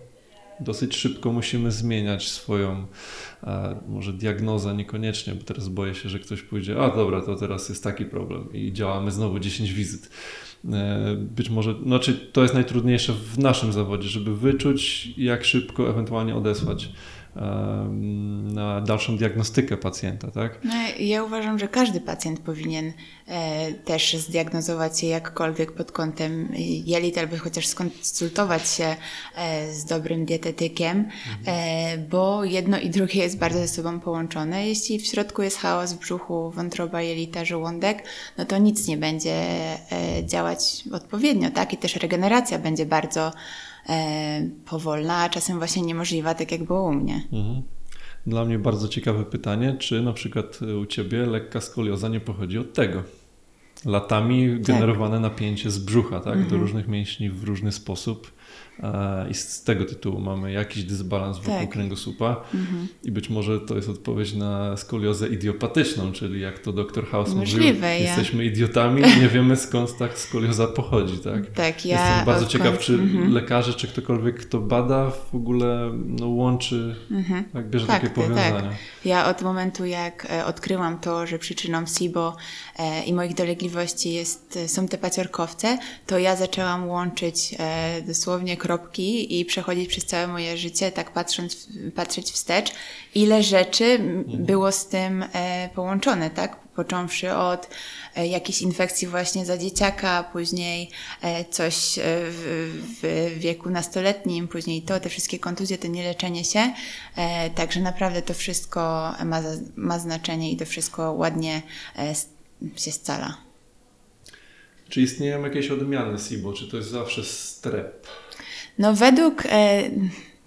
dosyć szybko musimy zmieniać swoją e, może diagnozę, niekoniecznie, bo teraz boję się, że ktoś pójdzie, a dobra, to teraz jest taki problem i działamy znowu 10 wizyt. E, Być może, znaczy to jest najtrudniejsze w naszym zawodzie, żeby wyczuć, jak szybko ewentualnie odesłać na dalszą diagnostykę pacjenta, tak? No, ja uważam, że każdy pacjent powinien e, też zdiagnozować się jakkolwiek pod kątem jelit, albo chociaż skonsultować się e, z dobrym dietetykiem, e, bo jedno i drugie jest bardzo ze sobą połączone. Jeśli w środku jest chaos w brzuchu, wątroba, jelita, żołądek, no to nic nie będzie działać odpowiednio, tak? I też regeneracja będzie bardzo powolna, a czasem właśnie niemożliwa, tak jak było u mnie. Mhm. Dla mnie bardzo ciekawe pytanie, czy na przykład u Ciebie lekka skolioza nie pochodzi od tego? Latami generowane napięcie z brzucha, tak? Do różnych mięśni w różny sposób e, i z tego tytułu mamy jakiś dysbalans wokół Tak. kręgosłupa i być może to jest odpowiedź na skoliozę idiopatyczną, czyli jak to dr House mówił, Możliwe, ja- jesteśmy idiotami, nie wiemy skąd ta skolioza pochodzi, tak? Tak, ja Jestem bardzo odkąd- ciekaw, czy Mhm. lekarze, czy ktokolwiek, kto bada, w ogóle no, łączy, tak, bierze Fakty, takie powiązania. tak. Ja od momentu, jak e, odkryłam to, że przyczyną SIBO e, i moich dolegliwości jest, e, są te paciorkowce, to ja zaczęłam łączyć e, dosłownie kropki i przechodzić przez całe moje życie, tak patrząc, patrzeć wstecz, ile rzeczy m, było z tym e, połączone, tak? Począwszy od e, jakichś infekcji właśnie za dzieciaka, później e, coś w, w wieku nastoletnim, później to, te wszystkie kontuzje, to nieleczenie się. Także naprawdę to wszystko ma, ma znaczenie i to wszystko ładnie się scala. Czy istnieją jakieś odmiany SIBO? Czy to jest zawsze strep? No według e,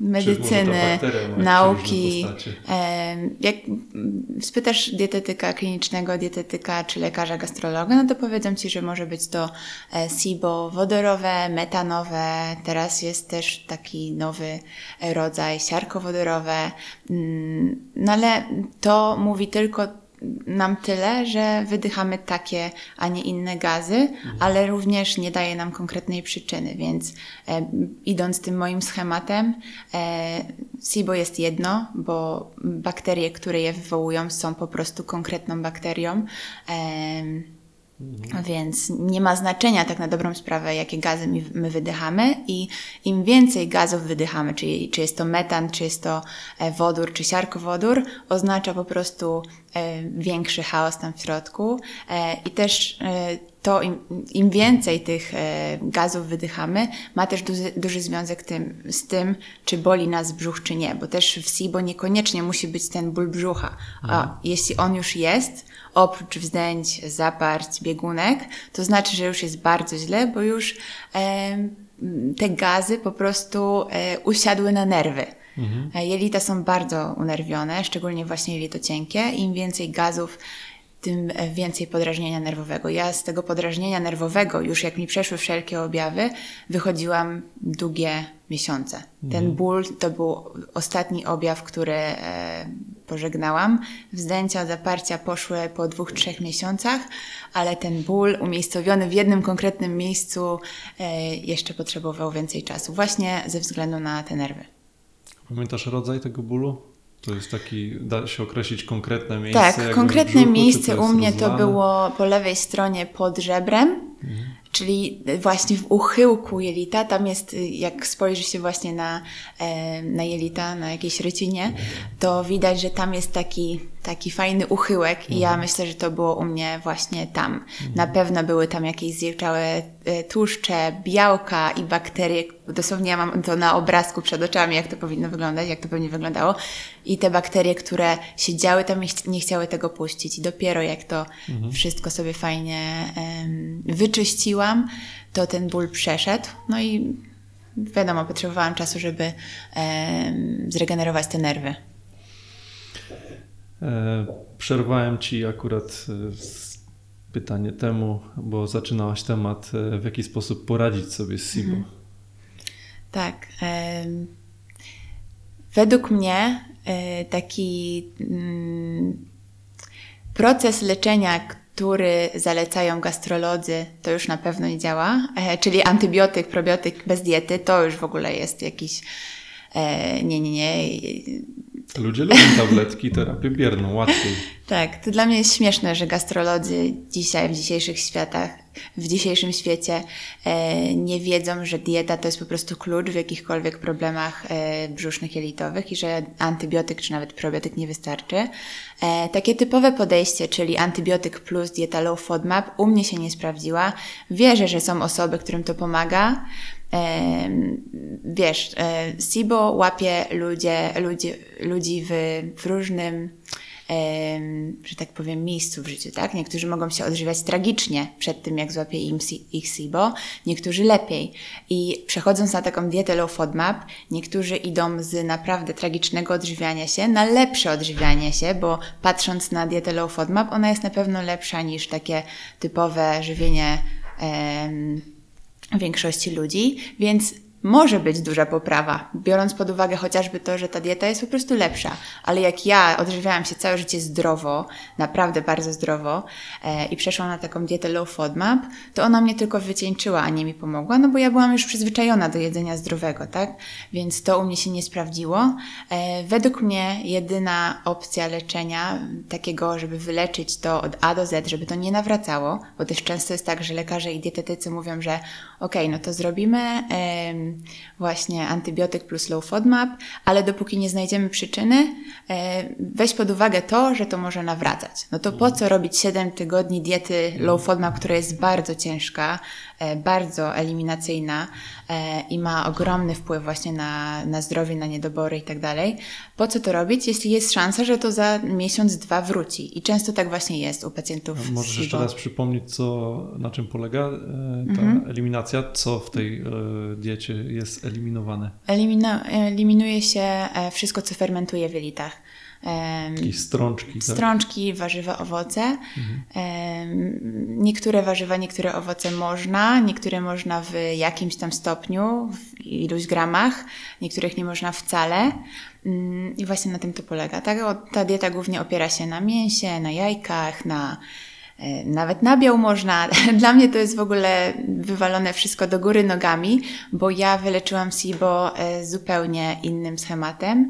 medycyny, nauki, e, jak spytasz dietetyka klinicznego, dietetyka czy lekarza gastrologa, no to powiedzą Ci, że może być to e, SIBO wodorowe, metanowe, teraz jest też taki nowy rodzaj siarkowodorowe, Mm, no ale to mówi tylko nam tyle, że wydychamy takie, a nie inne gazy, ale również nie daje nam konkretnej przyczyny, więc e, idąc tym moim schematem, e, SIBO jest jedno, bo bakterie, które je wywołują, są po prostu konkretną bakterią. E, więc nie ma znaczenia tak na dobrą sprawę, jakie gazy my, my wydychamy i im więcej gazów wydychamy, czyli czy jest to metan, czy jest to e, wodór, czy siarkowodór, oznacza po prostu e, większy chaos tam w środku e, i też to im, im więcej tych gazów wydychamy, ma też duży, duży związek tym, z tym, czy boli nas brzuch, czy nie, bo też w SIBO niekoniecznie musi być ten ból brzucha, a mhm. jeśli on już jest, oprócz wzdęć, zaparć, biegunek, to znaczy, że już jest bardzo źle, bo już e, te gazy po prostu e, usiadły na nerwy. Mhm. E, jelita są bardzo unerwione, szczególnie właśnie jelito cienkie. Im więcej gazów tym więcej podrażnienia nerwowego. Ja z tego podrażnienia nerwowego, już jak mi przeszły wszelkie objawy, wychodziłam długie miesiące. Ten mhm. ból to był ostatni objaw, który e, pożegnałam. Wzdęcia, zaparcia poszły po dwóch, trzech miesiącach, ale ten ból umiejscowiony w jednym konkretnym miejscu e, jeszcze potrzebował więcej czasu, właśnie ze względu na te nerwy. Pamiętasz rodzaj tego bólu? To jest taki, da się określić konkretne miejsce? Tak, konkretne brzuchu, miejsce u mnie rozlane? to było po lewej stronie pod żebrem. Mhm czyli właśnie w uchyłku jelita, tam jest, jak spojrzy się właśnie na, e, na jelita, na jakiejś rycinie, to widać, że tam jest taki, taki fajny uchyłek i ja mhm. myślę, że to było u mnie właśnie tam. Mhm. Na pewno były tam jakieś zjeżdżałe e, tłuszcze, białka i bakterie. Dosłownie ja mam to na obrazku przed oczami, jak to powinno wyglądać, jak to pewnie wyglądało. I te bakterie, które siedziały tam, nie chciały tego puścić. I dopiero jak to mhm. wszystko sobie fajnie um, wyczyściła, to ten ból przeszedł. No i wiadomo, potrzebowałam czasu, żeby e, zregenerować te nerwy. E, przerwałem Ci akurat e, pytanie temu, bo zaczynałaś temat, e, w jaki sposób poradzić sobie z SIBO. Mhm. Tak. E, według mnie e, taki mm, proces leczenia, który zalecają gastrolodzy, to już na pewno nie działa, e, czyli antybiotyk, probiotyk bez diety, to już w ogóle jest jakiś e, nie, nie, nie. Ludzie lubią tabletki, terapię bierną, łatwiej. Tak, to dla mnie jest śmieszne, że gastrolodzy dzisiaj, w dzisiejszych światach, w dzisiejszym świecie e, nie wiedzą, że dieta to jest po prostu klucz w jakichkolwiek problemach e, brzusznych jelitowych i że antybiotyk czy nawet probiotyk nie wystarczy. E, takie typowe podejście, czyli antybiotyk plus dieta low FODMAP u mnie się nie sprawdziła. Wierzę, że są osoby, którym to pomaga. Wiesz, e, SIBO łapie ludzie, ludzi, ludzi w, w różnym że tak powiem, miejscu w życiu, tak? Niektórzy mogą się odżywiać tragicznie przed tym, jak złapie im ich SIBO, niektórzy lepiej. I przechodząc na taką dietę low FODMAP, niektórzy idą z naprawdę tragicznego odżywiania się na lepsze odżywianie się, bo patrząc na dietę low FODMAP, ona jest na pewno lepsza niż takie typowe żywienie większości ludzi, więc może być duża poprawa, biorąc pod uwagę chociażby to, że ta dieta jest po prostu lepsza. Ale jak ja odżywiałam się całe życie zdrowo, naprawdę bardzo zdrowo e, i przeszłam na taką dietę low FODMAP, to ona mnie tylko wycieńczyła, a nie mi pomogła, no bo ja byłam już przyzwyczajona do jedzenia zdrowego, tak? Więc to u mnie się nie sprawdziło. E, według mnie jedyna opcja leczenia takiego, żeby wyleczyć to od A do Z, żeby to nie nawracało, bo też często jest tak, że lekarze i dietetycy mówią, że ok, no to zrobimy właśnie antybiotyk plus low FODMAP, ale dopóki nie znajdziemy przyczyny, e, weź pod uwagę to, że to może nawracać. No to po co robić 7 tygodni diety low FODMAP, która jest bardzo ciężka, bardzo eliminacyjna e, i ma ogromny wpływ właśnie na, na zdrowie, na niedobory i tak dalej. Po co to robić, jeśli jest szansa, że to za miesiąc, dwa wróci? I często tak właśnie jest u pacjentów. A możesz jeszcze raz przypomnieć, co, na czym polega ta mhm. eliminacja, co w tej diecie jest eliminowane? Elimina, eliminuje się e, wszystko, co fermentuje w jelitach. Jakieś strączki. Tak? Strączki, warzywa, owoce. Mhm. Niektóre warzywa, niektóre owoce można, niektóre można w jakimś tam stopniu, w iluś gramach, niektórych nie można wcale. Mm, I właśnie na tym to polega. Tak? Ta dieta głównie opiera się na mięsie, na jajkach, na e, nawet nabiał można. Dla mnie to jest w ogóle wywalone wszystko do góry nogami, bo ja wyleczyłam SIBO e, zupełnie innym schematem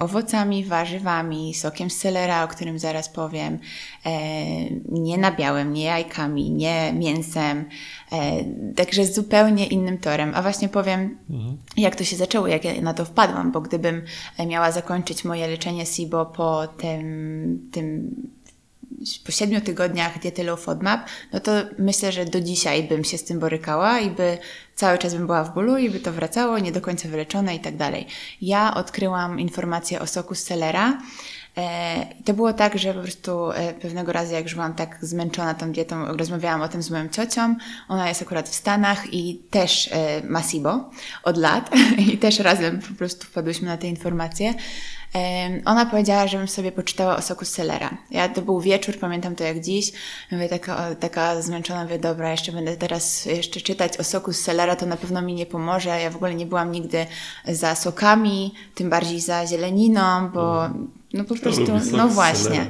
owocami, warzywami, sokiem z selera, o którym zaraz powiem, e, nie nabiałem, nie jajkami, nie mięsem, e, także zupełnie innym torem. A właśnie powiem, jak to się zaczęło, jak ja na to wpadłam, bo gdybym e, miała zakończyć moje leczenie SIBO po tym, tym po siedmiu tygodniach diety low FODMAP, no to myślę, że do dzisiaj bym się z tym borykała i by cały czas bym była w bólu i by to wracało, nie do końca wyleczone i tak dalej. Ja odkryłam informację o soku z selera. E, to było tak, że po prostu e, pewnego razu, jak już byłam tak zmęczona tą dietą, rozmawiałam o tym z moją ciocią. Ona jest akurat w Stanach i też e, ma SIBO od lat i też razem po prostu wpadłyśmy na te informacje. Ona powiedziała, żebym sobie poczytała o soku z selera. Ja to był wieczór, pamiętam to jak dziś. Mówię, taka, taka zmęczona, mówię, dobra, jeszcze będę teraz jeszcze czytać o soku z selera, to na pewno mi nie pomoże. Ja w ogóle nie byłam nigdy za sokami, tym bardziej za zieleniną, bo no po prostu, no właśnie.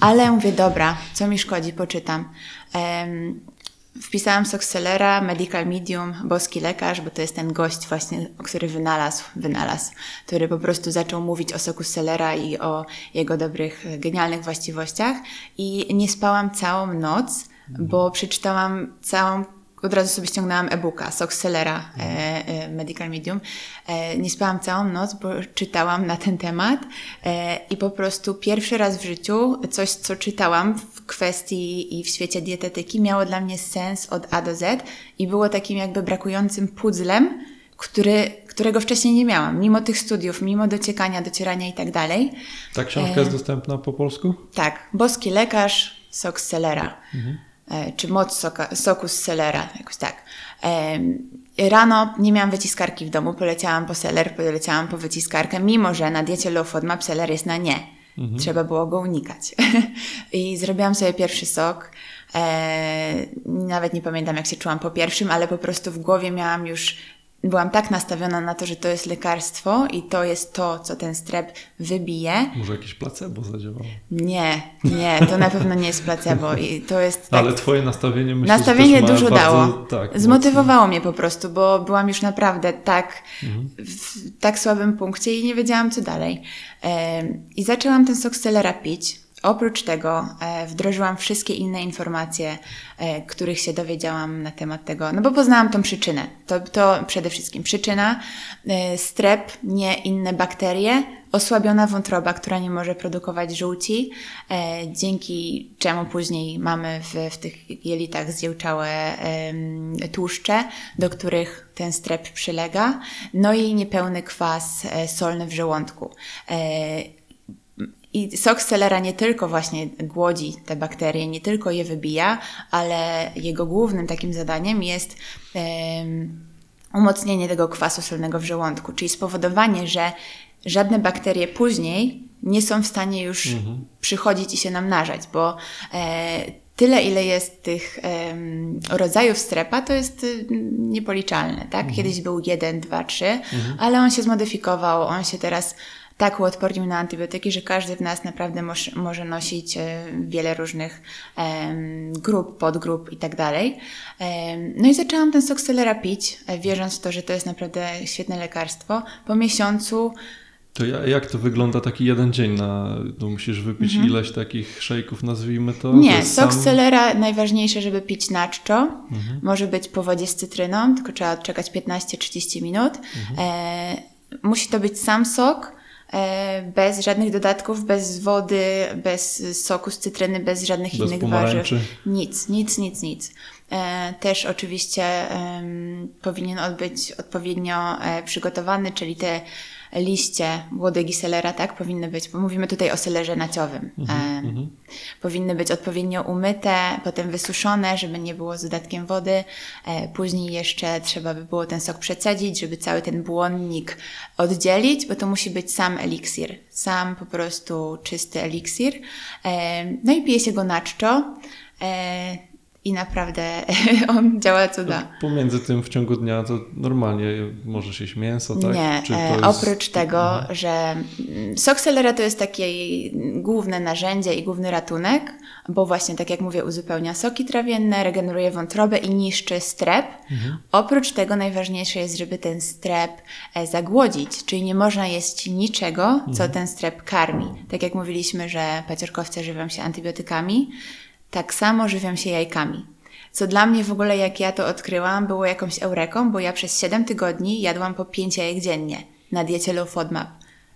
Ale mówię, dobra, co mi szkodzi, poczytam. Em, Wpisałam sok selera, medical medium, boski lekarz, bo to jest ten gość właśnie, który wynalazł, wynalazł, który po prostu zaczął mówić o soku selera i o jego dobrych, genialnych właściwościach. I nie spałam całą noc, bo przeczytałam całą od razu sobie ściągnęłam e-booka Sok Sellera e, e, Medical Medium. E, nie spałam całą noc, bo czytałam na ten temat e, i po prostu pierwszy raz w życiu coś, co czytałam w kwestii i w świecie dietetyki miało dla mnie sens od A do Z i było takim jakby brakującym puzzlem, który, którego wcześniej nie miałam, mimo tych studiów, mimo dociekania, docierania i tak dalej. Ta książka jest dostępna po polsku? Tak, boski lekarz, z. E, Czy moc soka, soku z selera, jakoś tak. Em, Rano nie miałam wyciskarki w domu, poleciałam po seler, poleciałam po wyciskarkę, mimo że na diecie low FODMAP seler jest na nie. Trzeba było go unikać. I zrobiłam sobie pierwszy sok. E, nawet nie pamiętam, jak się czułam po pierwszym, ale po prostu w głowie miałam już byłam tak nastawiona na to, że to jest lekarstwo i to jest to, co ten strep wybije. Może jakieś placebo zadziałało. Nie, nie, to na pewno nie jest placebo i to jest tak, Ale twoje nastawienie myślę, Nastawienie dużo bardzo, dało. Tak, Zmotywowało mnie po prostu, bo byłam już naprawdę tak w tak słabym punkcie i nie wiedziałam, co dalej. I zaczęłam ten sok pić. Oprócz tego e, wdrożyłam wszystkie inne informacje, e, których się dowiedziałam na temat tego, no bo poznałam tą przyczynę. To, to przede wszystkim przyczyna, e, strep, nie inne bakterie, osłabiona wątroba, która nie może produkować żółci, dzięki czemu później mamy w, w tych jelitach zjełczałe tłuszcze, do których ten strep przylega, no i niepełny kwas solny w żołądku. I sok selera nie tylko właśnie głodzi te bakterie, nie tylko je wybija, ale jego głównym takim zadaniem jest umocnienie tego kwasu solnego w żołądku, czyli spowodowanie, że żadne bakterie później nie są w stanie już przychodzić i się namnażać, bo e, tyle, ile jest tych rodzajów strepa, to jest y, niepoliczalne, tak? Kiedyś był jeden, dwa, trzy, ale on się zmodyfikował, on się teraz tak uodpornił na antybiotyki, że każdy w nas naprawdę moż, może nosić e, wiele różnych grup, podgrup i tak dalej. No i zaczęłam ten sok selera pić, e, wierząc w to, że to jest naprawdę świetne lekarstwo. Po miesiącu To ja, jak to wygląda taki jeden dzień? Na, no musisz wypić ileś takich szejków, nazwijmy to? Mhm. Nie, sok sam- selera najważniejsze, żeby pić na czczo. Może być po wodzie z cytryną, tylko trzeba odczekać 15-30 minut. E, musi to być sam sok, bez żadnych dodatków, bez wody, bez soku z cytryny, bez żadnych Bez innych pomarańczy. warzyw. Nic, nic, nic, nic. E, też oczywiście powinien on być odpowiednio e, przygotowany, czyli te liście łodygi selera, tak, powinny być, bo mówimy tutaj o selerze naciowym. E, Powinny być odpowiednio umyte, potem wysuszone, żeby nie było z dodatkiem wody. E, później jeszcze trzeba by było ten sok przecedzić, żeby cały ten błonnik oddzielić, bo to musi być sam eliksir, sam po prostu czysty eliksir. E, no i pije się go na czczo. E, i naprawdę on działa cuda. Pomiędzy tym w ciągu dnia to normalnie możesz jeść mięso, tak? Nie, e, jest- oprócz tego, że mm, sok selera to jest takie główne narzędzie i główny ratunek, bo właśnie, tak jak mówię, uzupełnia soki trawienne, regeneruje wątrobę i niszczy strep. Oprócz tego najważniejsze jest, żeby ten strep e, zagłodzić, czyli nie można jeść niczego, co ten strep karmi. Tak jak mówiliśmy, że paciorkowce żywią się antybiotykami, tak samo żywią się jajkami. Co dla mnie w ogóle, jak ja to odkryłam, było jakąś eureką, bo ja przez 7 tygodni jadłam po 5 jajek dziennie na diecie low FODMAP.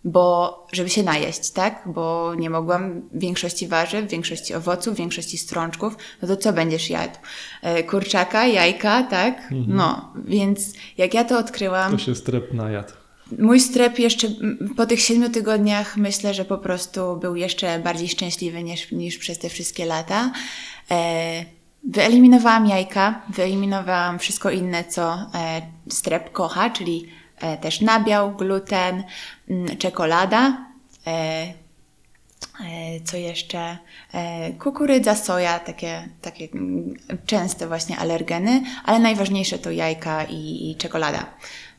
Bo, żeby się najeść, tak? Bo nie mogłam większości warzyw, większości owoców, większości strączków. No to co będziesz jadł? E, kurczaka, jajka, tak? No, więc jak ja to odkryłam, To się strep najadł. Mój strep jeszcze po tych siedmiu tygodniach myślę, że po prostu był jeszcze bardziej szczęśliwy niż, niż przez te wszystkie lata. E, wyeliminowałam jajka, wyeliminowałam wszystko inne, co e, strep kocha, czyli e, też nabiał, gluten, mm, czekolada. E, E, Co jeszcze? E, Kukurydza, soja, takie, takie częste właśnie alergeny, ale najważniejsze to jajka i, i czekolada.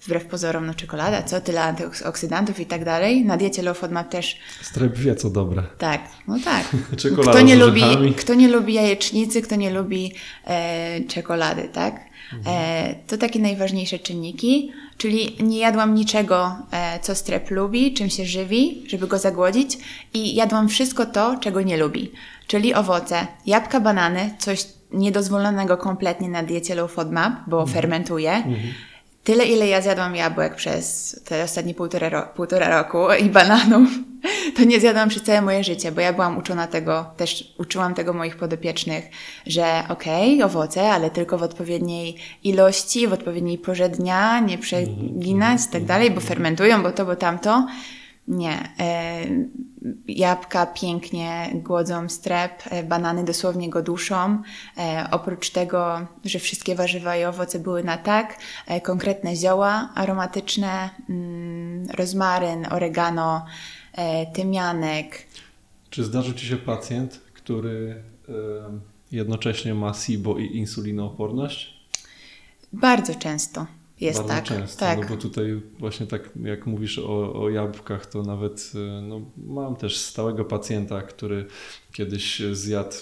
Wbrew pozorom, no czekolada, co? Tyle antyoksydantów i tak dalej. Na diecie low FODMAP też Strep wie, co dobre. tak, no tak. Czekolada Kto nie, lubi, kto nie lubi jajecznicy, kto nie lubi e, czekolady, tak? E, to takie najważniejsze czynniki, czyli nie jadłam niczego, e, co strep lubi, czym się żywi, żeby go zagłodzić i jadłam wszystko to, czego nie lubi, czyli owoce, jabłka, banany, coś niedozwolonego kompletnie na diecie low FODMAP, bo fermentuje. Tyle, ile ja zjadłam jabłek przez te ostatnie półtora, ro- półtora roku i bananów, to nie zjadłam przez całe moje życie, bo ja byłam uczona tego, też uczyłam tego moich podopiecznych, że okej, owoce, ale tylko w odpowiedniej ilości, w odpowiedniej porze dnia, nie przeginać i tak dalej, bo fermentują, bo to, bo tamto. Nie. E, jabłka pięknie głodzą strep, e, banany dosłownie go duszą. E, oprócz tego, że wszystkie warzywa i owoce były na tak, e, konkretne zioła aromatyczne, mm, rozmaryn, oregano, e, tymianek. Czy zdarzył Ci się pacjent, który jednocześnie ma SIBO i insulinooporność? Bardzo często jest Bardzo tak. często, tak. no bo tutaj właśnie tak jak mówisz o, o jabłkach, to nawet e, no, mam też stałego pacjenta, który kiedyś zjadł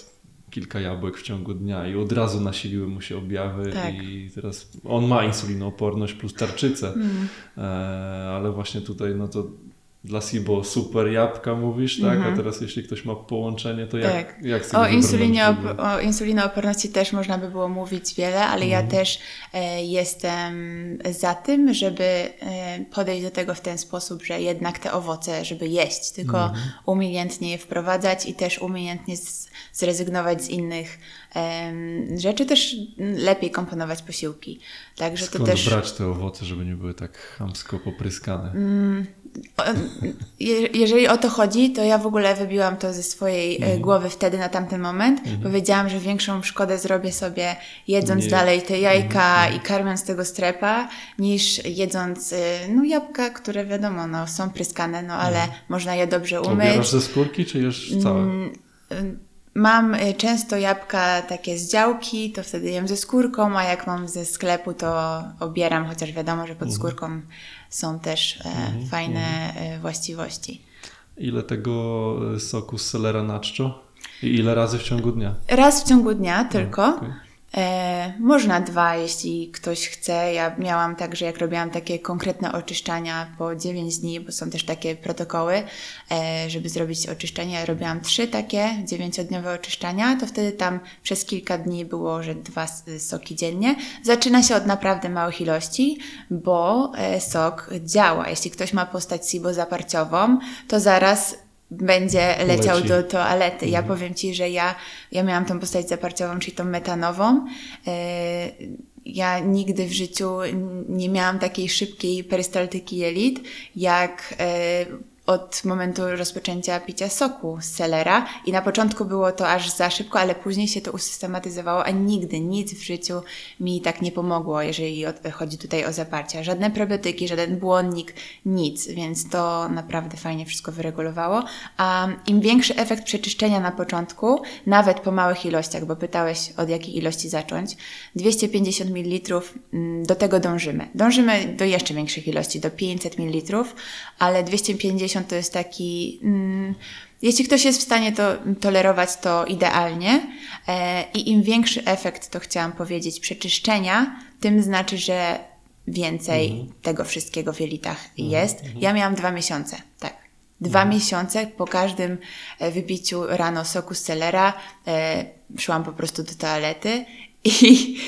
kilka jabłek w ciągu dnia i od razu nasiliły mu się objawy Tak. i teraz on ma insulinooporność plus tarczycę, Mm. ale właśnie tutaj no to dla SIBO super jabłka mówisz, tak? A teraz jeśli ktoś ma połączenie, to jak, Tak. jak tego O, insulinie, o insulinooporności też można by było mówić wiele, ale ja też e, jestem za tym, żeby e, podejść do tego w ten sposób, że jednak te owoce, żeby jeść, tylko umiejętnie je wprowadzać i też umiejętnie z, zrezygnować z innych em, rzeczy, też lepiej komponować posiłki. Także to Skąd też. brać te owoce, żeby nie były tak chamsko popryskane? Mm. Jeżeli o to chodzi, to ja w ogóle wybiłam to ze swojej e, Mhm. głowy wtedy na tamten moment. Powiedziałam, że większą szkodę zrobię sobie jedząc Nie. dalej te jajka Mhm. i karmiąc tego strepa, niż jedząc e, no, jabłka, które wiadomo, no, są pryskane, no ale można je dobrze umyć. Mhm. Obierasz ze skórki, czy jesz całe? Mm, Mam y, często jabłka takie z działki, to wtedy jem ze skórką, a jak mam ze sklepu, to obieram, chociaż wiadomo, że pod Mhm. skórką są też e, fajne e, właściwości. Ile tego e, soku z selera na czczo? I ile razy w ciągu dnia? Raz w ciągu dnia tylko. okej. E, można dwa, jeśli ktoś chce. Ja miałam tak, że jak robiłam takie konkretne oczyszczania po 9 dni, bo są też takie protokoły, e, żeby zrobić oczyszczenia, ja robiłam trzy takie dziewięciodniowe oczyszczania, to wtedy tam przez kilka dni było, że dwa soki dziennie. Zaczyna się od naprawdę małych ilości, bo e, sok działa. Jeśli ktoś ma postać SIBO zaparciową, to zaraz będzie leciał Leci. do toalety. Ja powiem Ci, że ja, ja miałam tą postać zaparciową, czyli tą metanową. E, Ja nigdy w życiu nie miałam takiej szybkiej perystaltyki jelit, jak e, od momentu rozpoczęcia picia soku z selera i na początku było to aż za szybko, ale później się to usystematyzowało, a nigdy nic w życiu mi tak nie pomogło, jeżeli chodzi tutaj o zaparcia. Żadne probiotyki, żaden błonnik, nic, więc to naprawdę fajnie wszystko wyregulowało. A im większy efekt przeczyszczenia na początku, nawet po małych ilościach, bo pytałeś od jakiej ilości zacząć, 250 ml, mm, do tego dążymy. Dążymy do jeszcze większych ilości, do 500 ml, ale 250 to jest taki. Mm, jeśli ktoś jest w stanie to tolerować, to idealnie. E, I im większy efekt, to chciałam powiedzieć, przeczyszczenia, tym znaczy, że więcej mhm. tego wszystkiego w jelitach mhm. jest. Mhm. Ja miałam dwa miesiące, tak. Dwa mhm. miesiące po każdym e, wypiciu rano soku z celera e, szłam po prostu do toalety i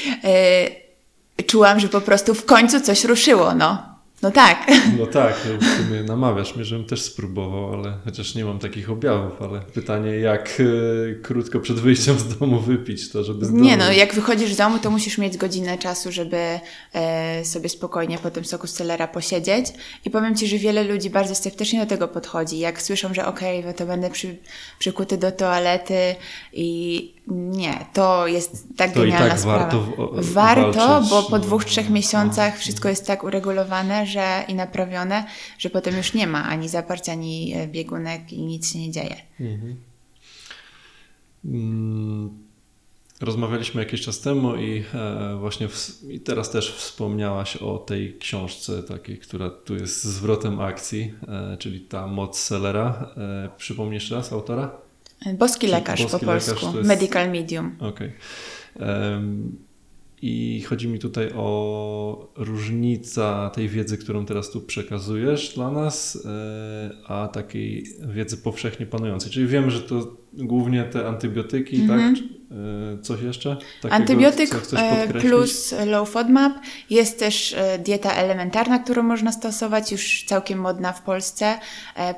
e, czułam, że po prostu w końcu coś ruszyło, no. No tak. No tak, no w sumie namawiasz mnie, żebym też spróbował, ale chociaż nie mam takich objawów, ale pytanie, jak y, krótko przed wyjściem z domu wypić to, żeby z domu... Nie no, jak wychodzisz z domu, to musisz mieć godzinę czasu, żeby e, sobie spokojnie po tym soku z celera posiedzieć i powiem Ci, że wiele ludzi bardzo sceptycznie do tego podchodzi. Jak słyszą, że okej, okay, no to będę przy, przykuty do toalety i nie, to jest tak to genialna tak sprawa. Warto, warto bo po dwóch, trzech miesiącach wszystko jest tak uregulowane że, i naprawione, że potem już nie ma ani zaparcia, ani e, biegunek i nic się nie dzieje. Mhm. Mm. Rozmawialiśmy jakiś czas temu i e, właśnie w, i teraz też wspomniałaś o tej książce takiej, która tu jest zwrotem akcji, e, czyli ta moc Sellera. Przypomnisz raz autora? Boski lekarz Boski po lekarz polsku, jest... medical medium. Okej. Okay. Um, I chodzi mi tutaj o różnicę tej wiedzy, którą teraz tu przekazujesz dla nas, e, a takiej wiedzy powszechnie panującej. Czyli wiem, że to głównie te antybiotyki, mm -hmm. tak? E, coś jeszcze? Takiego, Antybiotyk e, plus low FODMAP. Jest też e, dieta elementarna, którą można stosować, już całkiem modna w Polsce.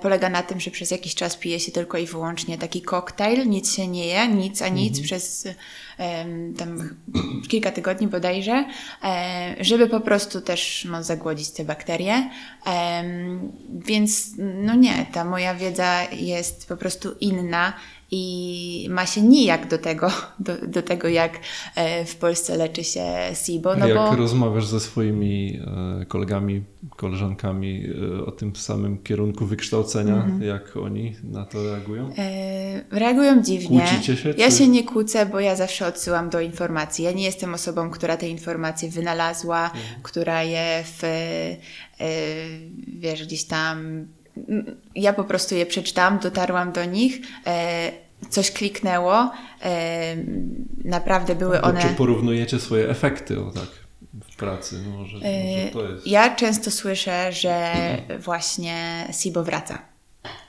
Polega na tym, że przez jakiś czas pije się tylko i wyłącznie taki koktajl, nic się nie je, nic a nic mhm. przez tam kilka tygodni bodajże, żeby po prostu też no, zagłodzić te bakterie. Więc no nie, ta moja wiedza jest po prostu inna i ma się nijak do tego, do, do tego jak e, w Polsce leczy się SIBO. No jak bo... rozmawiasz ze swoimi e, kolegami, koleżankami e, o tym samym kierunku wykształcenia, mm -hmm. jak oni na to reagują? Reagują dziwnie. Kłócicie się? Ja się nie kłócę, bo ja zawsze odsyłam do informacji. Ja nie jestem osobą, która te informacje wynalazła, mm. która je w, wiesz, gdzieś tam ja po prostu je przeczytałam, dotarłam do nich, e, coś kliknęło, e, naprawdę były one... Czy porównujecie swoje efekty o tak, w pracy? No może, może e, to jest... Ja często słyszę, że właśnie SIBO wraca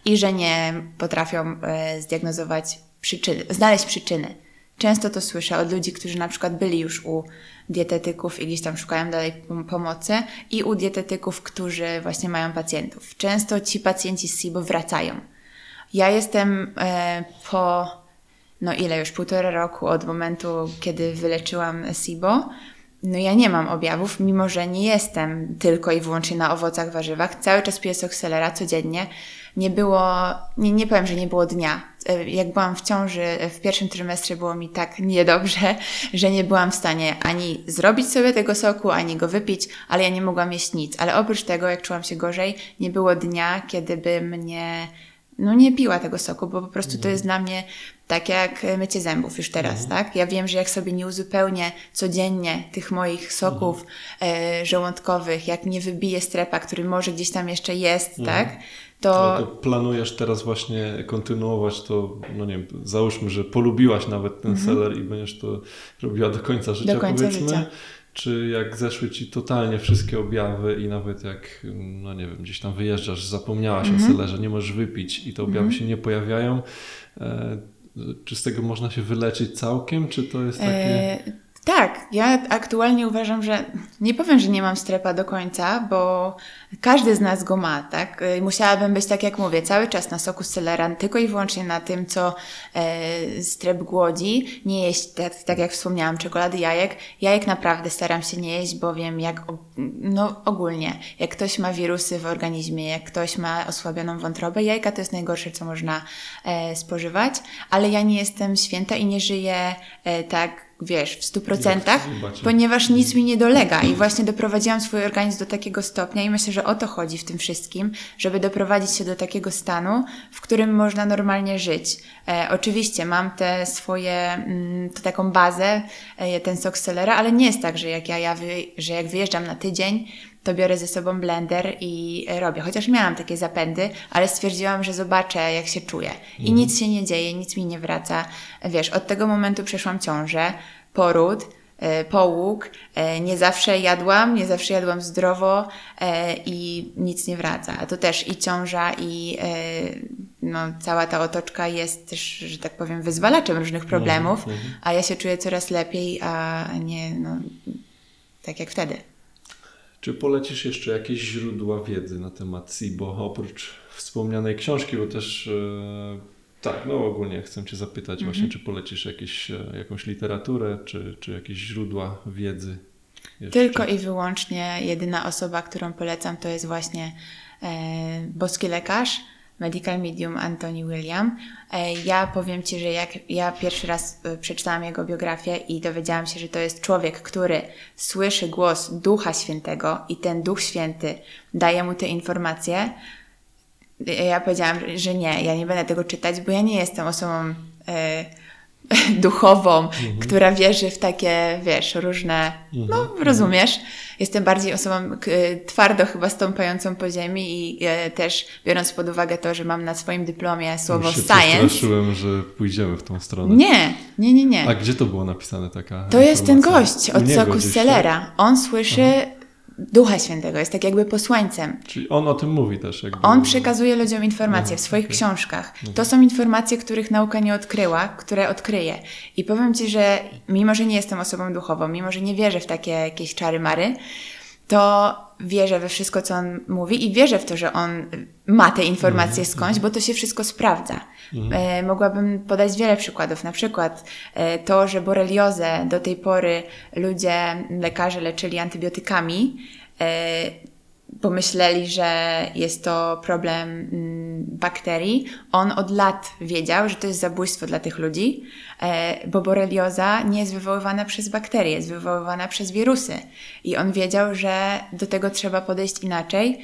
i że nie potrafią zdiagnozować przyczyny, znaleźć przyczyny. Często to słyszę od ludzi, którzy na przykład byli już u dietetyków i gdzieś tam szukają dalej pomocy i u dietetyków, którzy właśnie mają pacjentów. Często ci pacjenci z SIBO wracają. Ja jestem e, po, no ile już, półtora roku od momentu, kiedy wyleczyłam SIBO. No ja nie mam objawów, mimo że nie jestem tylko i wyłącznie na owocach, warzywach. Cały czas piję sok selera codziennie nie było, nie, nie powiem, że nie było dnia. E, jak byłam w ciąży e, w pierwszym trymestrze było mi tak niedobrze, że nie byłam w stanie ani zrobić sobie tego soku, ani go wypić, ale ja nie mogłam jeść nic. Ale oprócz tego, jak czułam się gorzej, nie było dnia, kiedy bym nie, no nie piła tego soku, bo po prostu to mhm. jest dla mnie tak jak mycie zębów już teraz, mhm. tak? Ja wiem, że jak sobie nie uzupełnię codziennie tych moich soków mhm. e, żołądkowych, jak nie wybiję strepa, który może gdzieś tam jeszcze jest, mhm. tak? To... to... planujesz teraz właśnie kontynuować to, no nie wiem, załóżmy, że polubiłaś nawet ten mhm. seller i będziesz to robiła do końca życia, do końca powiedzmy. Życia. Czy jak zeszły ci totalnie wszystkie objawy i nawet jak, no nie wiem, gdzieś tam wyjeżdżasz, zapomniałaś mhm. o sellerze, nie możesz wypić i te objawy mhm. się nie pojawiają, e, czy z tego można się wyleczyć całkiem, czy to jest takie... Tak, ja aktualnie uważam, że nie powiem, że nie mam strepa do końca, bo każdy z nas go ma, tak? Y, Musiałabym być, tak jak mówię, cały czas na soku z celera, tylko i wyłącznie na tym, co e, strep głodzi. Nie jeść, tak, tak jak wspomniałam, czekolady, jajek. Jajek naprawdę staram się nie jeść, bo wiem, jak, no ogólnie, jak ktoś ma wirusy w organizmie, jak ktoś ma osłabioną wątrobę, jajka to jest najgorsze, co można e, spożywać, ale ja nie jestem święta i nie żyję e, tak, wiesz, w stu procentach, zobaczę. ponieważ nic mi nie dolega i właśnie doprowadziłam swój organizm do takiego stopnia i myślę, że o to chodzi w tym wszystkim, żeby doprowadzić się do takiego stanu, w którym można normalnie żyć. E, oczywiście mam te swoje, mm, to taką bazę, e, ten sok Celera, ale nie jest tak, że jak ja, ja wy, że jak wyjeżdżam na tydzień, to biorę ze sobą blender i e, robię. Chociaż miałam takie zapędy, ale stwierdziłam, że zobaczę, jak się czuję. I nic się nie dzieje, nic mi nie wraca. Wiesz, od tego momentu przeszłam ciążę, poród, e, połóg. E, Nie zawsze jadłam, nie zawsze jadłam zdrowo i nic nie wraca. A to też i ciąża, i no, cała ta otoczka jest też, że tak powiem, wyzwalaczem różnych problemów, a ja się czuję coraz lepiej, a nie no, tak jak wtedy. Czy polecisz jeszcze jakieś źródła wiedzy na temat SIBO, oprócz wspomnianej książki, bo też e, tak, no ogólnie chcę Cię zapytać Mhm. właśnie, czy polecisz jakieś, e, jakąś literaturę, czy, czy jakieś źródła wiedzy? Jeszcze? Tylko i wyłącznie jedyna osoba, którą polecam, to jest właśnie e, boski lekarz, medical medium Anthony William. E, ja powiem Ci, że jak ja pierwszy raz e, przeczytałam jego biografię i dowiedziałam się, że to jest człowiek, który słyszy głos Ducha Świętego i ten Duch Święty daje mu te informacje, ja powiedziałam, że nie, ja nie będę tego czytać, bo ja nie jestem osobą e, duchową, która wierzy w takie, wiesz, różne, no rozumiesz. Jestem bardziej osobą twardo chyba stąpającą po ziemi i e, też biorąc pod uwagę to, że mam na swoim dyplomie słowo Już się science. że pójdziemy w tą stronę. Nie, nie, nie, nie. A gdzie to było napisane taka To jest ten gość od soku tak? Celera. On słyszy Ducha Świętego, jest tak jakby posłańcem. Czyli on o tym mówi też. Jakby... On przekazuje ludziom informacje Mhm, w swoich okej. książkach. To są informacje, których nauka nie odkryła, które odkryje. I powiem Ci, że mimo, że nie jestem osobą duchową, mimo, że nie wierzę w takie jakieś czary-mary, to wierzę we wszystko, co on mówi i wierzę w to, że on ma te informacje skądś, bo to się wszystko sprawdza. E, mogłabym podać wiele przykładów. Na przykład e, to, że boreliozę do tej pory ludzie, lekarze leczyli antybiotykami, e, pomyśleli, że jest to problem mm, bakterii. On od lat wiedział, że to jest zabójstwo dla tych ludzi, e, bo borelioza nie jest wywoływana przez bakterie, jest wywoływana przez wirusy. I on wiedział, że do tego trzeba podejść inaczej.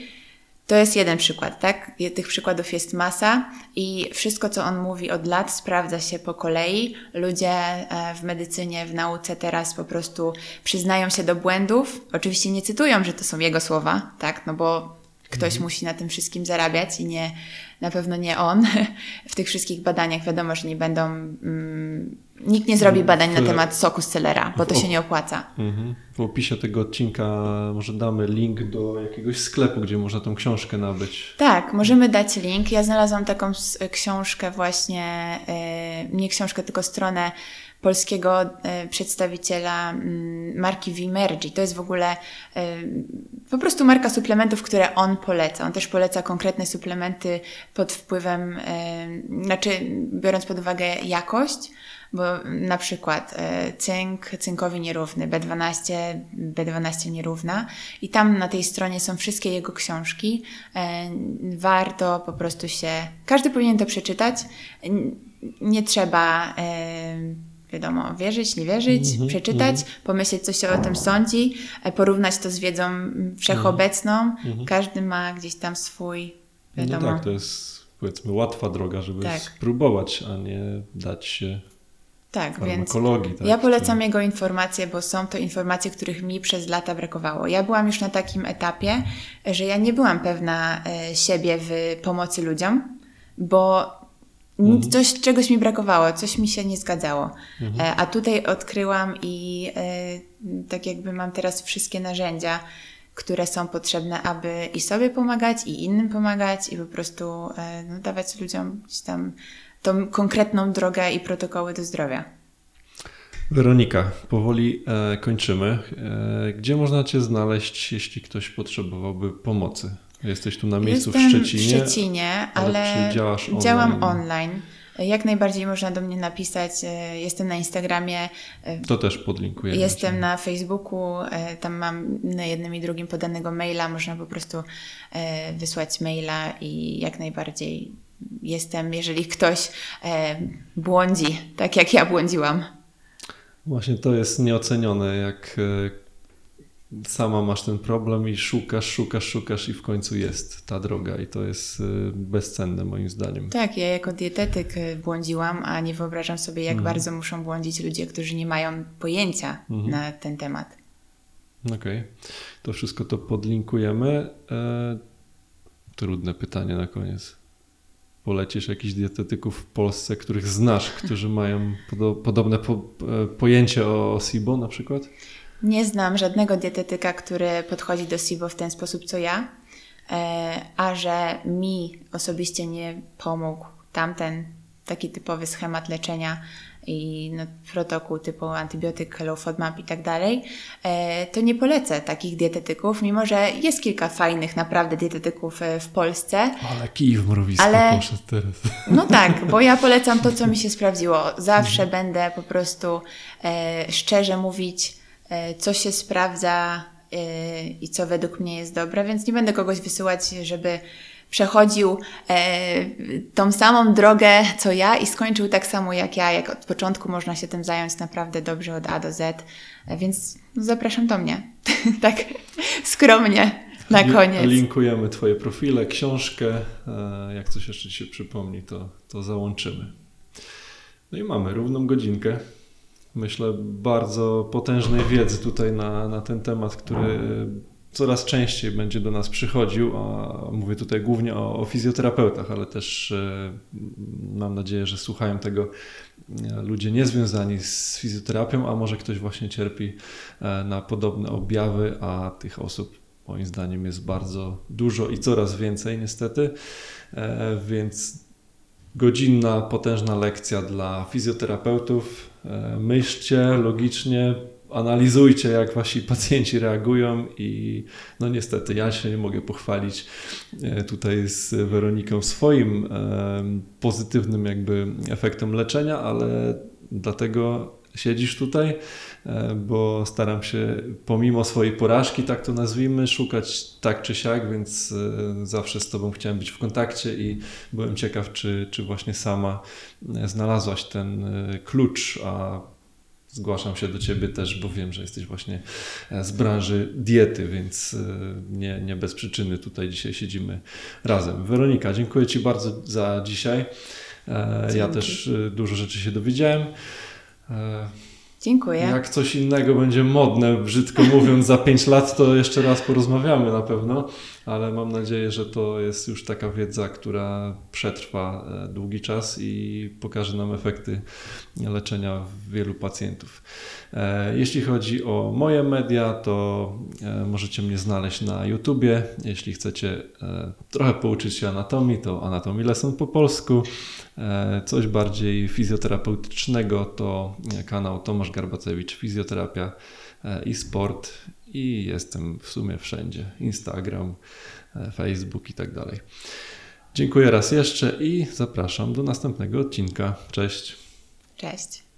To jest jeden przykład, tak? Tych przykładów jest masa i wszystko, co on mówi od lat, sprawdza się po kolei. Ludzie e, w medycynie, w nauce teraz po prostu przyznają się do błędów. Oczywiście nie cytują, że to są jego słowa, tak? No bo ktoś musi na tym wszystkim zarabiać i nie, na pewno nie on. W tych wszystkich badaniach wiadomo, że nie będą, mm, nikt nie zrobi badań na temat soku z celera, bo to się nie opłaca. Mhm. W opisie tego odcinka może damy link do jakiegoś sklepu, gdzie można tą książkę nabyć. Tak, możemy dać link. Ja znalazłam taką książkę właśnie, e, nie książkę, tylko stronę polskiego e, przedstawiciela mm, marki Vimergi. To jest w ogóle e, po prostu marka suplementów, które on poleca. On też poleca konkretne suplementy pod wpływem, e, znaczy biorąc pod uwagę jakość, bo na przykład cynk, cynkowi nierówny, B12, B12 nierówna i tam na tej stronie są wszystkie jego książki. Warto po prostu się, każdy powinien to przeczytać. Nie trzeba wiadomo, wierzyć, nie wierzyć, przeczytać, pomyśleć, co się o tym sądzi, e, porównać to z wiedzą mm, wszechobecną. Każdy ma gdzieś tam swój, wiadomo. No tak, to jest powiedzmy łatwa droga, żeby Tak. spróbować, a nie dać się tak, więc. Tak, Ja polecam jego informacje, bo są to informacje, których mi przez lata brakowało. Ja byłam już na takim etapie, że ja nie byłam pewna e, siebie w pomocy ludziom, bo nic- coś, czegoś mi brakowało, coś mi się nie zgadzało. E, A tutaj odkryłam i e, tak jakby mam teraz wszystkie narzędzia, które są potrzebne, aby i sobie pomagać, i innym pomagać, i po prostu e, no, dawać ludziom gdzieś tam tą konkretną drogę i protokoły do zdrowia. Weronika, powoli kończymy. Gdzie można Cię znaleźć, jeśli ktoś potrzebowałby pomocy? Jesteś tu na miejscu Jestem w Szczecinie. w Szczecinie, ale, ale działasz działam online? online. Jak najbardziej można do mnie napisać. e, Jestem na Instagramie, e, To też podlinkujemy. jestem Cię. na Facebooku, e, tam mam na jednym i drugim podanego maila. Można po prostu wysłać maila i jak najbardziej jestem, jeżeli ktoś błądzi, tak jak ja błądziłam. Właśnie to jest nieocenione, jak sama masz ten problem i szukasz, szukasz, szukasz i w końcu jest ta droga i to jest e, bezcenne moim zdaniem. Tak, ja jako dietetyk y, błądziłam, a nie wyobrażam sobie, jak bardzo muszą błądzić ludzie, którzy nie mają pojęcia na ten temat. Okej, to wszystko to podlinkujemy. E, trudne pytanie na koniec. Polecisz jakichś dietetyków w Polsce, których znasz, którzy mają podo- podobne po- e, pojęcie o SIBO na przykład? Nie znam żadnego dietetyka, który podchodzi do SIBO w ten sposób co ja, e, a że mi osobiście nie pomógł tamten taki typowy schemat leczenia i no, protokół typu antybiotyk, low FODMAP i tak dalej, e, to nie polecę takich dietetyków, mimo że jest kilka fajnych naprawdę dietetyków e, w Polsce, Ale kij w mrowisko Ale- poszedł teraz. No tak, bo ja polecam to, co mi się sprawdziło. Zawsze będę po prostu e, szczerze mówić, co się sprawdza e, i co według mnie jest dobre, więc nie będę kogoś wysyłać, żeby przechodził e, tą samą drogę co ja i skończył tak samo jak ja. Jak od początku można się tym zająć naprawdę dobrze od A do Z, e, więc zapraszam do mnie. tak skromnie na koniec. Linkujemy Twoje profile, książkę. e, Jak coś jeszcze Ci się przypomni, to, to załączymy. No i mamy równą godzinkę. Myślę, bardzo potężnej wiedzy tutaj na, na ten temat, który coraz częściej będzie do nas przychodził. A mówię tutaj głównie o, o fizjoterapeutach, ale też e, mam nadzieję, że słuchają tego e, ludzie niezwiązani z fizjoterapią, a może ktoś właśnie cierpi e, na podobne objawy, a tych osób moim zdaniem jest bardzo dużo i coraz więcej niestety. Więc godzinna, potężna lekcja dla fizjoterapeutów. E, Myślcie logicznie, analizujcie, jak wasi pacjenci reagują i no niestety ja się nie mogę pochwalić e, tutaj z Weroniką swoim e, pozytywnym jakby efektem leczenia, ale dlatego siedzisz tutaj, e, bo staram się pomimo swojej porażki, tak to nazwijmy, szukać tak czy siak, więc e, zawsze z Tobą chciałem być w kontakcie i byłem ciekaw, czy, czy właśnie sama e, znalazłaś ten klucz, a zgłaszam się do Ciebie też, bo wiem, że jesteś właśnie z branży diety, więc nie, nie bez przyczyny tutaj dzisiaj siedzimy razem. Weronika, dziękuję Ci bardzo za dzisiaj. Ja też dużo rzeczy się dowiedziałem. E, Dziękuję. Jak coś innego będzie modne, brzydko mówiąc, za 5 lat, to jeszcze raz porozmawiamy na pewno, ale mam nadzieję, że to jest już taka wiedza, która przetrwa e, długi czas i pokaże nam efekty leczenia wielu pacjentów. E, Jeśli chodzi o moje media, to e, możecie mnie znaleźć na YouTubie. Jeśli chcecie trochę pouczyć się anatomii, to Anatomii Lesson po polsku. Coś bardziej fizjoterapeutycznego to kanał Tomasz Garbacewicz, fizjoterapia i sport i jestem w sumie wszędzie, Instagram, e, Facebook i tak dalej. Dziękuję raz jeszcze i zapraszam do następnego odcinka. Cześć! Cześć.